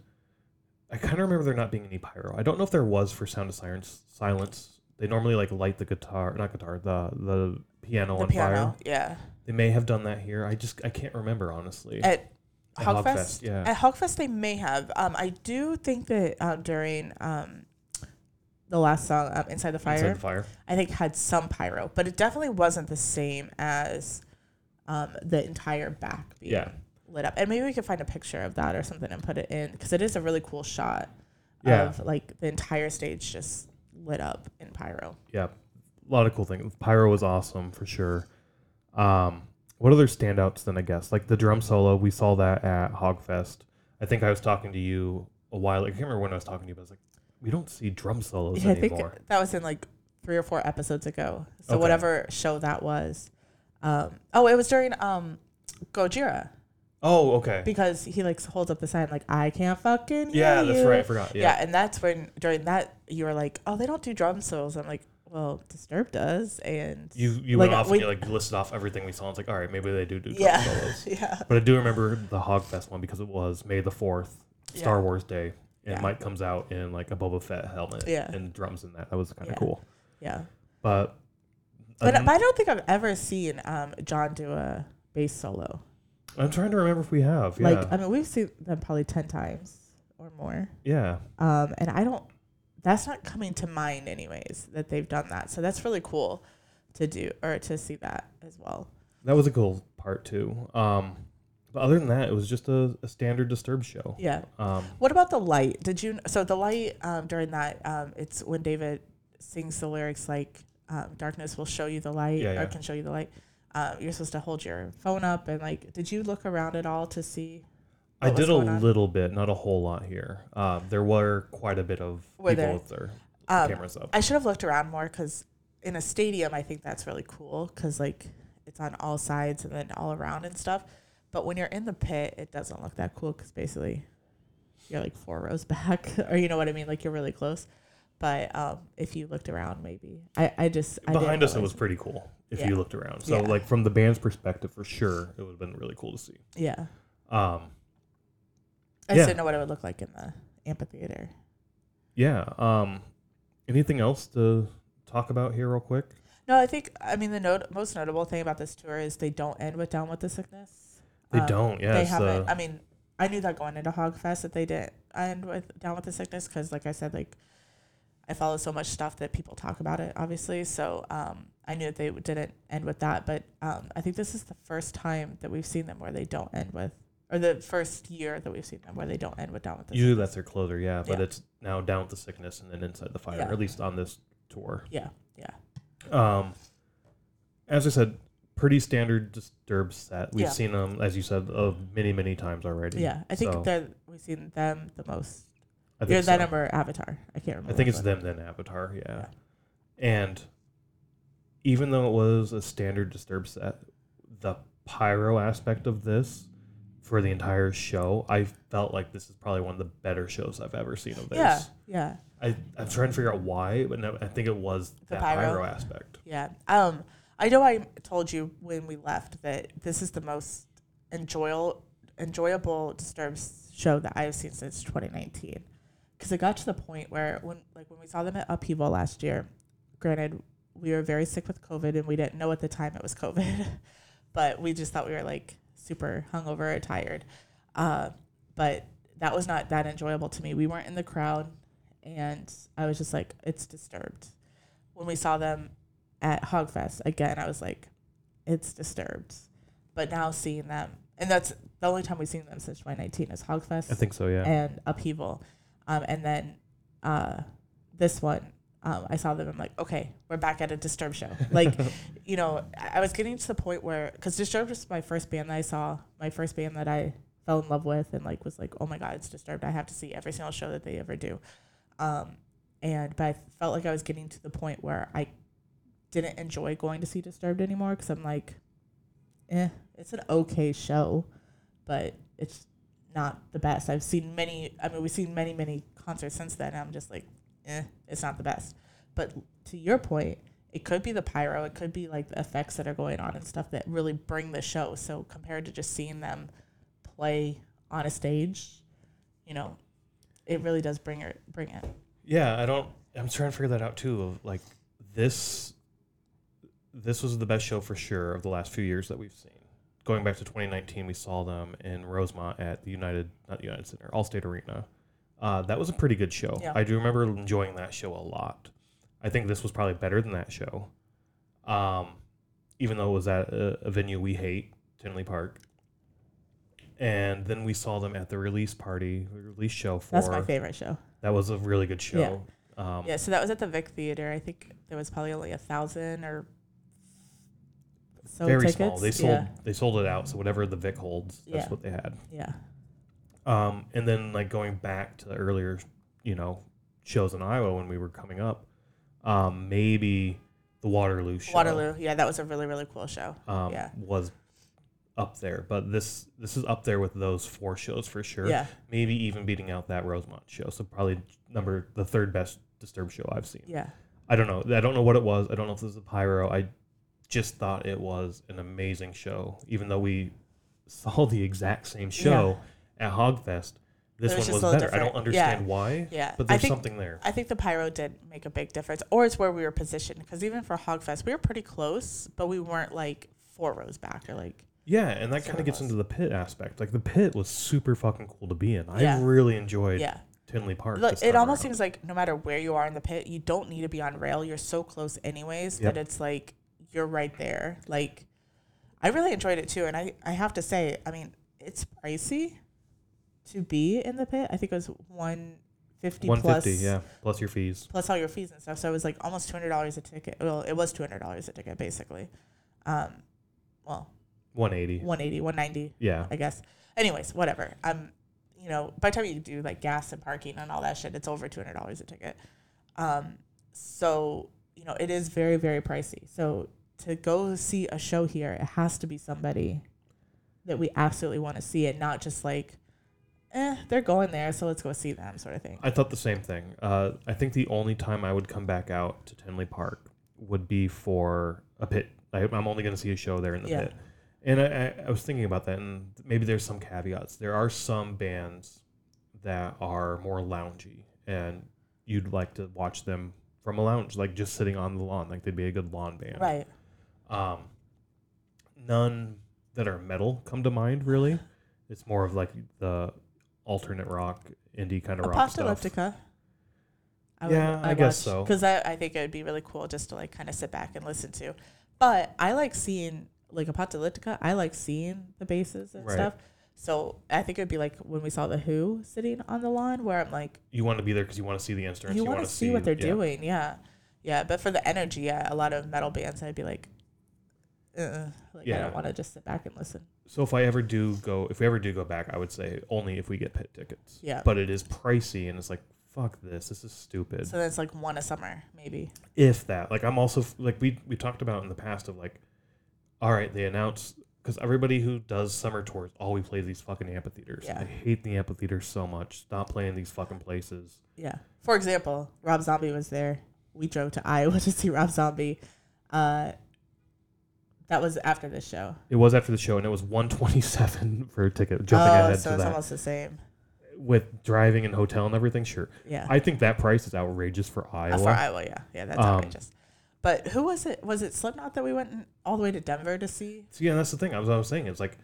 I kind of remember there not being any pyro. I don't know if there was for Sound of Silence. Silence. They normally like light the guitar, not guitar, the the piano The on piano. fire. Yeah. They may have done that here. I just I can't remember honestly. At At Hogfest, yeah. At Hogfest, they may have. Um, I do think that um, during um, the last song, um, "Inside the Fire," Inside the fire. I think had some pyro, but it definitely wasn't the same as um, the entire back being Yeah. Lit up. And maybe we could find a picture of that or something and put it in because it is a really cool shot Yeah. of like the entire stage just lit up in pyro. Yeah, a lot of cool things. Pyro was awesome for sure. Um, what other standouts then? I guess like the drum solo. We saw that at Hogfest. I think I was talking to you a while. I can't remember when I was talking to you, but I was like, we don't see drum solos Yeah, I think that was in like three or four episodes ago. So Okay. whatever show that was. Um, oh, it was during um, Gojira. Oh, okay. because he like holds up the sign like I can't fucking hear yeah, that's you." right. I forgot. Yeah. Yeah. and that's when during that you were like, oh, they don't do drum solos. I'm like, well, Disturbed does, and You you Like, went off we- and you like listed off everything we saw. It's like, all right, maybe they do do drum yeah, solos. yeah, But I do remember the Hogfest one because it was May the Fourth, Star Yeah. Wars Day, and Yeah. Mike comes out in like a Boba Fett helmet Yeah. and drums in that. That was kind of Yeah. cool. yeah. But But, but I don't think I've ever seen um, John do a bass solo. I'm trying to remember if we have. Yeah. Like I mean, we've seen them probably ten times or more, yeah. um, and I don't. That's not coming to mind, anyways, that they've done that. So that's really cool to do or to see that as well. That was a cool part too. Um, but other than that, it was just a, a standard Disturbed show. Yeah. Um, What about the light? Did you so the light um, during that? Um, it's when David sings the lyrics like um, "Darkness will show you the light" Yeah, or can show you the light. Uh, you're supposed to hold your phone up and like. Did you look around at all to see? I did a little bit, not a whole lot here. Um, there were quite a bit of Were people there? with their Um, cameras up. I should have looked around more because in a stadium, I think that's really cool because like it's on all sides and then all around and stuff. But when you're in the pit, it doesn't look that cool because basically you're like four rows back, or you know what I mean, like you're really close. But um, if you looked around, maybe I, I just Behind didn't us, it was pretty cool if Yeah. you looked around. So, Yeah. like from the band's perspective, for sure, it would have been really cool to see. yeah. Um, I Yeah. just didn't know what it would look like in the amphitheater. yeah. Um, anything else to talk about here, real quick? No, I think I mean the most notable thing about this tour is they don't end with "Down with the Sickness." They Um, don't. Yeah. they haven't. uh, I mean, I knew that going into Hogfest that they didn't end with "Down with the Sickness" because, like I said, like I follow so much stuff that people talk about it, obviously. So um, I knew that they didn't end with that. But um, I think this is the first time that we've seen them where they don't end with, or the first year that we've seen them where they don't end with "Down with the usually Sickness." that's their closer. Yeah, but Yeah. it's now down with the sickness and then inside the fire, Yeah. or at least on this tour. Yeah, yeah, Um, as I said, pretty standard Disturbed set. We've Yeah. seen them, as you said, uh, many, many times already. yeah. I think So, that we've seen them the most. I think that so. number Avatar. I can't remember. I think it's them then Avatar. Yeah. And even though it was a standard Disturbed set, the pyro aspect of this for the entire show, I felt like this is probably one of the better shows I've ever seen of theirs. Yeah, yeah. I, I'm trying to figure out why, but no, I think it was The that pyro? pyro aspect. Yeah. Um, I know I told you when we left that this is the most enjoyable enjoyable Disturbed show that I've seen since 2019. because it got to the point where when like when we saw them at Upheaval last year, granted we were very sick with COVID and we didn't know at the time it was COVID, but we just thought we were like super hungover or tired. Uh, but that was not that enjoyable to me. We weren't in the crowd, and I was just like, it's disturbed. When we saw them at Hogfest again, I was like, it's disturbed. But now seeing them, and that's the only time we've seen them since 2019 is Hogfest I think so. Yeah. and Upheaval, um, and then uh, this one. Um, I saw them. I'm like, okay, we're back at a Disturbed show. Like, you know, I I was getting to the point where, because Disturbed was my first band that I saw, my first band that I fell in love with, and like was like, oh my god, it's Disturbed. I have to see every single show that they ever do. Um, and but I felt like I was getting to the point where I didn't enjoy going to see Disturbed anymore because I'm like, eh, it's an okay show, but it's not the best. I've seen many. I mean, we've seen many, many concerts since then. And I'm just like, eh, it's not the best. But to your point, it could be the pyro. It could be like the effects that are going on and stuff that really bring the show. So compared to just seeing them play on a stage, you know, it really does bring it. Bring it. Yeah, I don't. I'm trying to figure that out too. Of like this, this was the best show for sure of the last few years that we've seen. Going back to 2019, we saw them in Rosemont at the United, not United Center, Allstate Arena. Uh, that was a pretty good show. Yeah. I do remember enjoying that show a lot. I think this was probably better than that show. Um, even though it was at a, a venue we hate, Tinley Park. And then we saw them at the release party, release show for That's my favorite show. that was a really good show. Um, Yeah, so that was at the Vic Theater. I think there was probably only a thousand or so very tickets. small. They sold Yeah, they sold it out. So whatever the Vic holds, that's Yeah. what they had. yeah, Um, and then like going back to the earlier, you know, shows in Iowa when we were coming up, um, maybe the Waterloo show Waterloo. Yeah, that was a really really cool show. um, yeah. was up there. But this this is up there with those four shows for sure. Yeah, Maybe even beating out that Rosemont show. So probably number the third best Disturbed show I've seen. yeah, I don't know. I don't know what it was. I don't know if this is a pyro. I just thought it was an amazing show, even though we saw the exact same show at Hogfest. This was one was little better. I don't different. understand why, yeah. but there's think something there. I think the pyro did make a big difference, or it's where we were positioned. Because even for Hogfest, we were pretty close, but we weren't like four rows back or like Yeah, and that kind of gets into the pit aspect. Like the pit was super fucking cool to be in. I Yeah. really enjoyed yeah. Tinley Park. Look, it almost around. seems like no matter where you are in the pit, you don't need to be on rail. You're so close anyways Yep. that it's like you're right there. Like I really enjoyed it too, and I I have to say, I mean, it's pricey to be in the pit. I think it was one fifty plus 150, yeah, plus your fees. plus all your fees and stuff. So it was like almost two hundred dollars a ticket. Well, it was two hundred dollars a ticket basically. Um, well, 180. 180, 190 Yeah. I guess. Anyways, whatever. Um, you know, by the time you do like gas and parking and all that shit, it's over two hundred dollars a ticket. Um, so you know, it is very very pricey. So to go see a show here, it has to be somebody that we absolutely want to see, and not just like, eh, they're going there, so let's go see them, sort of thing. I thought the same thing. Uh, I think the only time I would come back out to Tinley Park would be for a pit. I, I'm only going to see a show there in the Yeah. pit. And I, I, I was thinking about that, and maybe there's some caveats. There are some bands that are more loungy, and you'd like to watch them from a lounge, like just sitting on the lawn, like they'd be a good lawn band. Right. Um, none that are metal come to mind really. It's more of like the alternate rock, indie kind of rock stuff. Apocalyptica. Yeah, I guess so. Because I, I think it would be really cool just to like kind of sit back and listen to. But I like seeing like Apocalyptica. I like seeing the basses and Right. stuff. So I think it would be like when we saw the Who sitting on the lawn, where I'm like, You want to be there because you want to see the instruments. you You, want to see what they're yeah. doing, yeah, yeah. But for the energy, yeah, a lot of metal bands, I'd be like, uh, like I don't want to just sit back and listen. So if I ever do go, if we ever do go back, I would say only if we get pit tickets. Yeah. But it is pricey, and it's like fuck this. This is stupid. So that's like one a summer, maybe. if that, like I'm also like we we talked about in the past of like, all right, they announce because everybody who does summer tours always plays these fucking amphitheaters. Yeah. I hate the amphitheaters so much. Stop playing these fucking places. Yeah. For example, Rob Zombie was there. We drove to Iowa to see Rob Zombie. Uh, that was after the show. It was after the show, and it was 127 for a ticket. Jumping oh, ahead so to it's that, almost the same. with driving and hotel and everything, sure. Yeah. I think that price is outrageous for Uh, Iowa. for Iowa, yeah, yeah, that's Um, outrageous. But who was it? Was it Slipknot that we went all the way to Denver to see? So, yeah, that's the thing. I was, I was saying it's like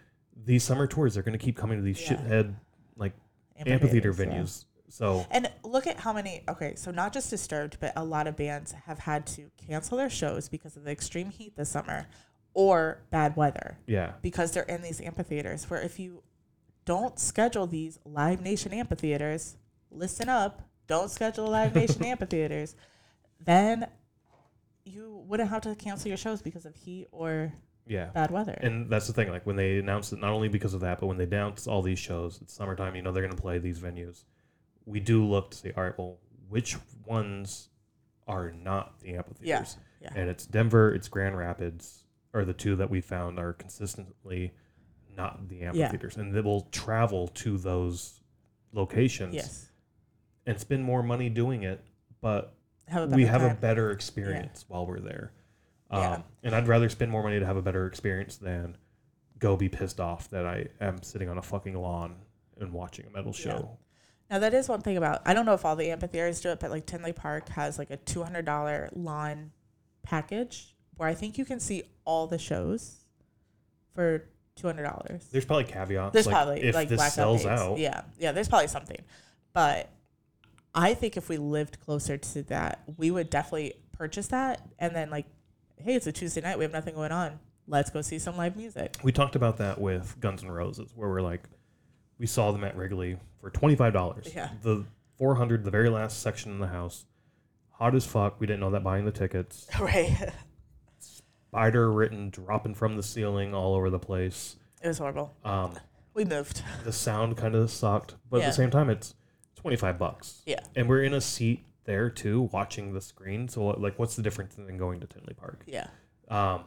these summer tours they're going to keep coming to these Yeah. shithead like amphitheater Amphitheaters, yeah. venues. So And look at how many. Okay, so not just Disturbed, but a lot of bands have had to cancel their shows because of the extreme heat this summer, or bad weather yeah, because they're in these amphitheaters. Where if you don't schedule these Live Nation amphitheaters, listen up. Don't schedule Live Nation amphitheaters, then you wouldn't have to cancel your shows because of heat or yeah. bad weather. And that's the thing. Like when they announced it, not only because of that, but when they announced all these shows, it's summertime. You know they're going to play these venues. We do look to see. All right, well, which ones are not the amphitheaters? yeah. And it's Denver, it's Grand Rapids, are the two that we found are consistently not the amphitheaters, and they will travel to those locations Yes. and spend more money doing it, but Have we have a better experience while we're there. Yeah. Um, and I'd rather spend more money to have a better experience than go be pissed off that I am sitting on a fucking lawn and watching a metal Yeah. show. Now that is one thing about I don't know if all the amphitheaters do it, but like Tinley Park has like a two hundred dollar lawn package where I think you can see all the shows for two hundred dollars. There's probably caveats. There's like, probably if like this blackout sells dates. out. Yeah, yeah. There's probably something, but I think if we lived closer to that, we would definitely purchase that and then like, hey, it's a Tuesday night, we have nothing going on. Let's go see some live music. We talked about that with Guns N' Roses, where we're like, we saw them at Wrigley for twenty five dollars. Yeah. The four hundred, the very last section in the house, hot as fuck. We didn't know that buying the tickets. right. Spider written dropping from the ceiling all over the place. It was horrible. Um, We moved. the sound kind of sucked, but at the same time, it's twenty five bucks. Yeah. and we're in a seat there too, watching the screen. So like, what's the difference than going to Tinley Park? Yeah. Um,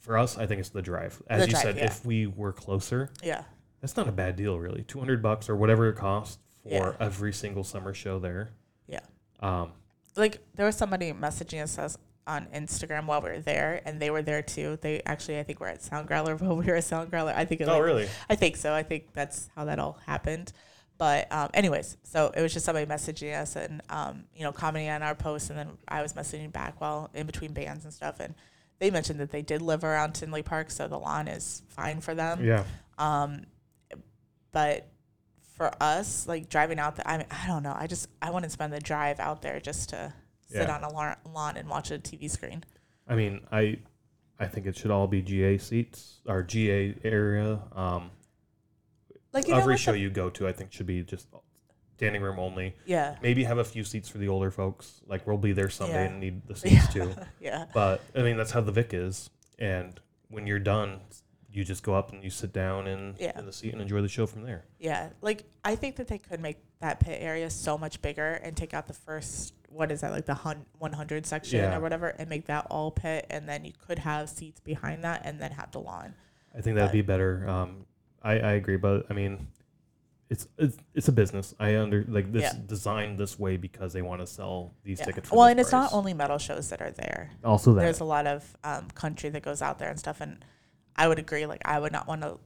for us, I think it's the drive. As The you drive, said, yeah. if we were closer, Yeah. that's not a bad deal, really. Two hundred bucks or whatever it costs for Yeah. every single summer show there. Yeah. Um, like there was somebody messaging us us on Instagram while we were there, and they were there too. They actually, I think, were at Soundgrowler while we were at Soundgrowler. I think. It, oh, like, really? I think so. I think that's how that all happened. But um, anyways, so it was just somebody messaging us and um, you know commenting on our posts, and then I was messaging back while in between bands and stuff, and they mentioned that they did live around Tinley Park, so the lawn is fine for them. Yeah. Um, but for us, like driving out there, I mean, I don't know. I just I wouldn't spend the drive out there just to sit Yeah. on a lawn, and watch a TV screen. I mean, I, I think it should all be GA seats or GA area. Um, Like know every show the- you go to, I think, should be just standing room only. yeah, Maybe have a few seats for the older folks. Like we'll be there someday Yeah. and need the seats too. yeah, But I mean, that's how the Vic is. And when you're done, you just go up and you sit down in, Yeah. in the seat and enjoy the show from there. yeah. Like I think that they could make that pit area so much bigger and take out the first what is that like the hun- 100 section Yeah. or whatever and make that all pit, and then you could have seats behind that and then have the lawn. I think that'd But- be better. Um, I, I agree, but I mean, it's it's it's a business. I under like this Yeah. designed this way because they want to sell these Yeah. tickets. For Well, and it's not only metal shows that are there. also that. there's a lot of um, country that goes out there and stuff and i would agree like i would not want to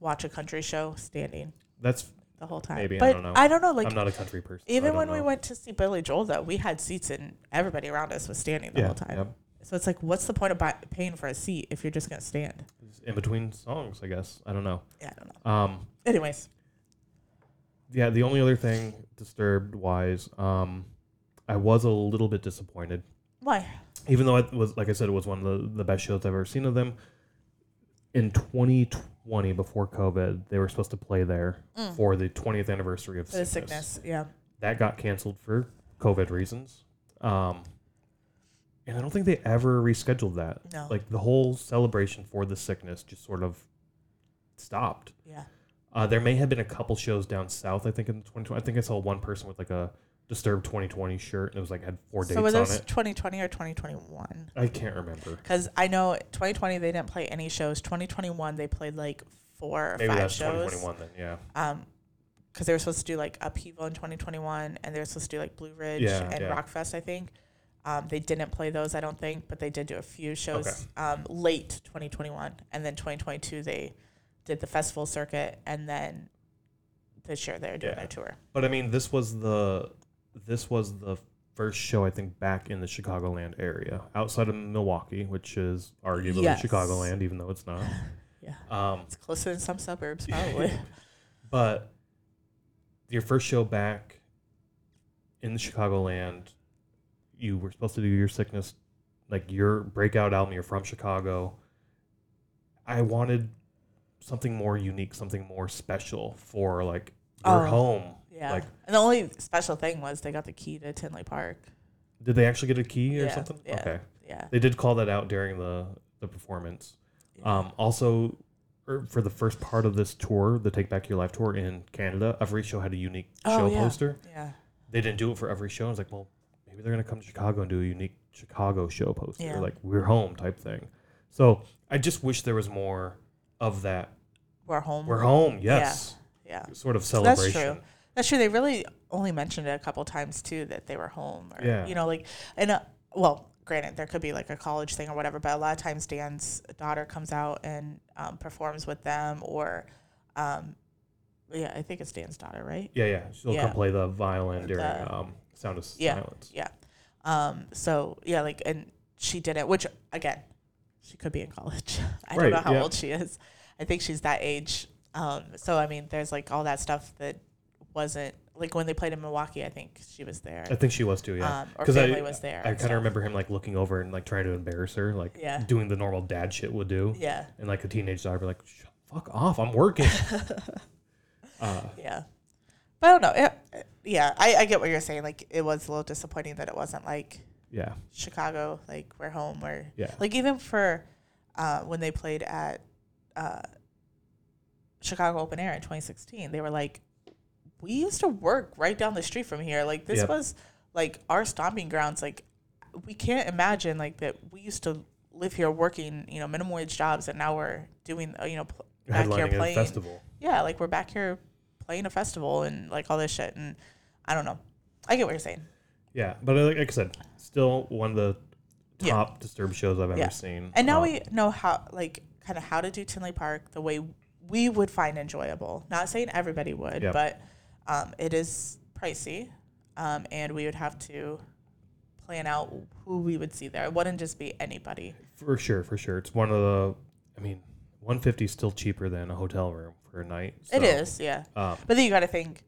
watch a country show standing That's the whole time Maybe, I but don't know. i don't know like I'm not a country person. even when we went to see billy joel though we had seats and everybody around us was standing the yeah, whole time yep. so it's like what's the point of buy- paying for a seat if you're just going to stand in between songs, I guess. I don't know. yeah i don't know Um, anyways yeah, the only other thing disturbed wise, um, I was a little bit disappointed. why Even though it was, like I said, it was one of the, the best shows I've ever seen of them. In 2020, before COVID, they were supposed to play there Mm. for the 20th anniversary of the sickness. sickness yeah That got canceled for COVID reasons. Um, and I don't think they ever rescheduled that. no Like the whole celebration for the sickness just sort of stopped. yeah Uh, there may have been a couple shows down south. I think in 2020. I think I saw one person with like a Disturbed 2020 shirt, and it was like had four dates so was on it. 2020 or 2021 I can't remember. Because I know 2020 they didn't play any shows. 2021 they played like four or Maybe five that's shows. 2021 then. Yeah. Um, because they were supposed to do like Upheaval in 2021, and they were supposed to do like Blue Ridge Yeah, and yeah. Rockfest, I think. Um, they didn't play those, I don't think, but they did do a few shows Okay. um, late 2021, and then 2022 they did the festival circuit, and then this year they're doing Yeah. their tour. But I mean, this was the this was the first show I think back in the Chicagoland area, outside of Milwaukee, which is arguably Yes. Chicagoland, even though it's not. Yeah. Um, It's closer than some suburbs, probably. but your first show back in the Chicagoland, you were supposed to do your sickness, like your breakout album. You're from Chicago. I wanted something more unique, something more special for like your Oh. home. Yeah. Like, and the only special thing was they got the key to Tinley Park. did they actually get a key or Yeah, something? yeah. Okay. Yeah. They did call that out during the the performance. Um, also, er, for the first part of this tour, the Take Back Your Life tour in Canada, every show had a unique Oh, show yeah. poster. yeah. They didn't do it for every show. I was like, well, maybe they're gonna come to Chicago and do a unique Chicago show poster, Yeah. like we're home type thing. So I just wish there was more of that. We're home. We're home, yes, Yeah. sort of That's celebration. true. That's true. They really only mentioned it a couple times too that they were home. Or, Yeah. You know, like, and uh, well, granted, there could be like a college thing or whatever, but a lot of times Dan's daughter comes out and um, performs with them, or, um, yeah, I think it's Dan's daughter, right? Yeah, yeah. She'll Yeah. come play the violin during The- um, Sound of Yeah. Silence. Yeah. Um, so yeah, like, and she did it, which again, she could be in college. I Right, don't know how yeah. old she is. I think she's that age. Um, so I mean, there's like all that stuff that wasn't like when they played in Milwaukee. I think she was there. I think she was too. Yeah. Um, or 'Cause I- family was there. I kind of remember him like looking over and like trying to embarrass her, like Yeah. doing the normal dad shit would do, Yeah. and like a teenage daughter be like, "Fuck off, I'm working." uh, Yeah. But I don't know. It, yeah, I, I get what you're saying. Like it was a little disappointing that it wasn't like yeah, Chicago, like we're home, where yeah, like even for uh, when they played at uh, Chicago Open Air in 2016, they were like, we used to work right down the street from here. Like this Yep. was like our stomping grounds. Like we can't imagine like that we used to live here working, you know, minimum wage jobs, and now we're doing, uh, you know, pl- back here playing. festival. Yeah, like we're back here playing a festival and like all this shit. And I don't know. I get what you're saying. Yeah, but uh, like, like I said, still one of the Yeah. top Disturbed shows I've ever seen. And now Um, we know how, like, kind of how to do Tinley Park the way we would find enjoyable. Not saying everybody would, Yep. but um, it is pricey, um, and we would have to plan out who we would see there. It wouldn't just be anybody. for sure, for sure, it's one of the. I mean, 150 is still cheaper than a hotel room for a night. it so, is, yeah. Um, But then you got to think,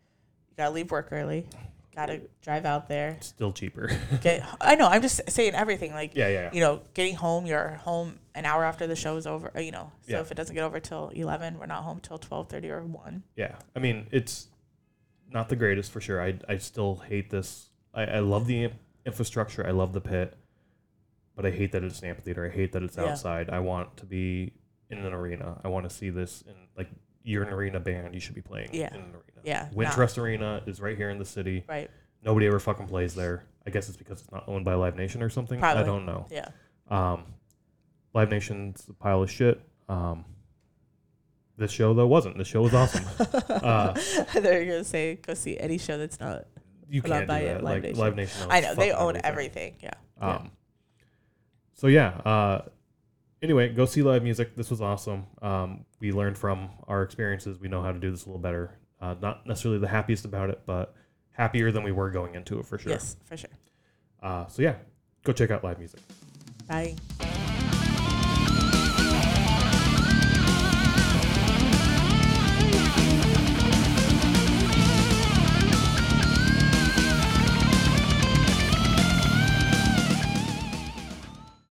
you got to leave work early, got to drive out there. still cheaper. Get. I know. I'm just saying everything. Like, yeah, yeah, yeah. you know, getting home, you're home an hour after the show is over. You know, so Yeah. if it doesn't get over till eleven, we're not home till twelve thirty or one. Yeah, I mean it's not the greatest for sure. I I still hate this. I, I love the infrastructure. I love the pit, but I hate that it's an amphitheater. I hate that it's Yeah. outside. I want to be in an arena. I want to see this in like you're an arena band. You should be playing Yeah. in an arena. Yeah, Wintrust Arena is right here in the city. Right. Nobody ever fucking plays there. I guess it's because it's not owned by Live Nation or something. Probably. I don't know. Yeah. Um, Live Nation's a pile of shit. Um, this show though wasn't. The show was awesome. uh, They're gonna say go see any show that's not. you can't do by that. Live like Nation. Live Nation. I know they own everything. Yeah. yeah. Um, so yeah. Uh, anyway, go see live music. This was awesome. Um, we learned from our experiences. We know how to do this a little better. Uh, not necessarily the happiest about it, but happier than we were going into it for sure. Yes, for sure. Uh, so yeah, go check out live music. Bye.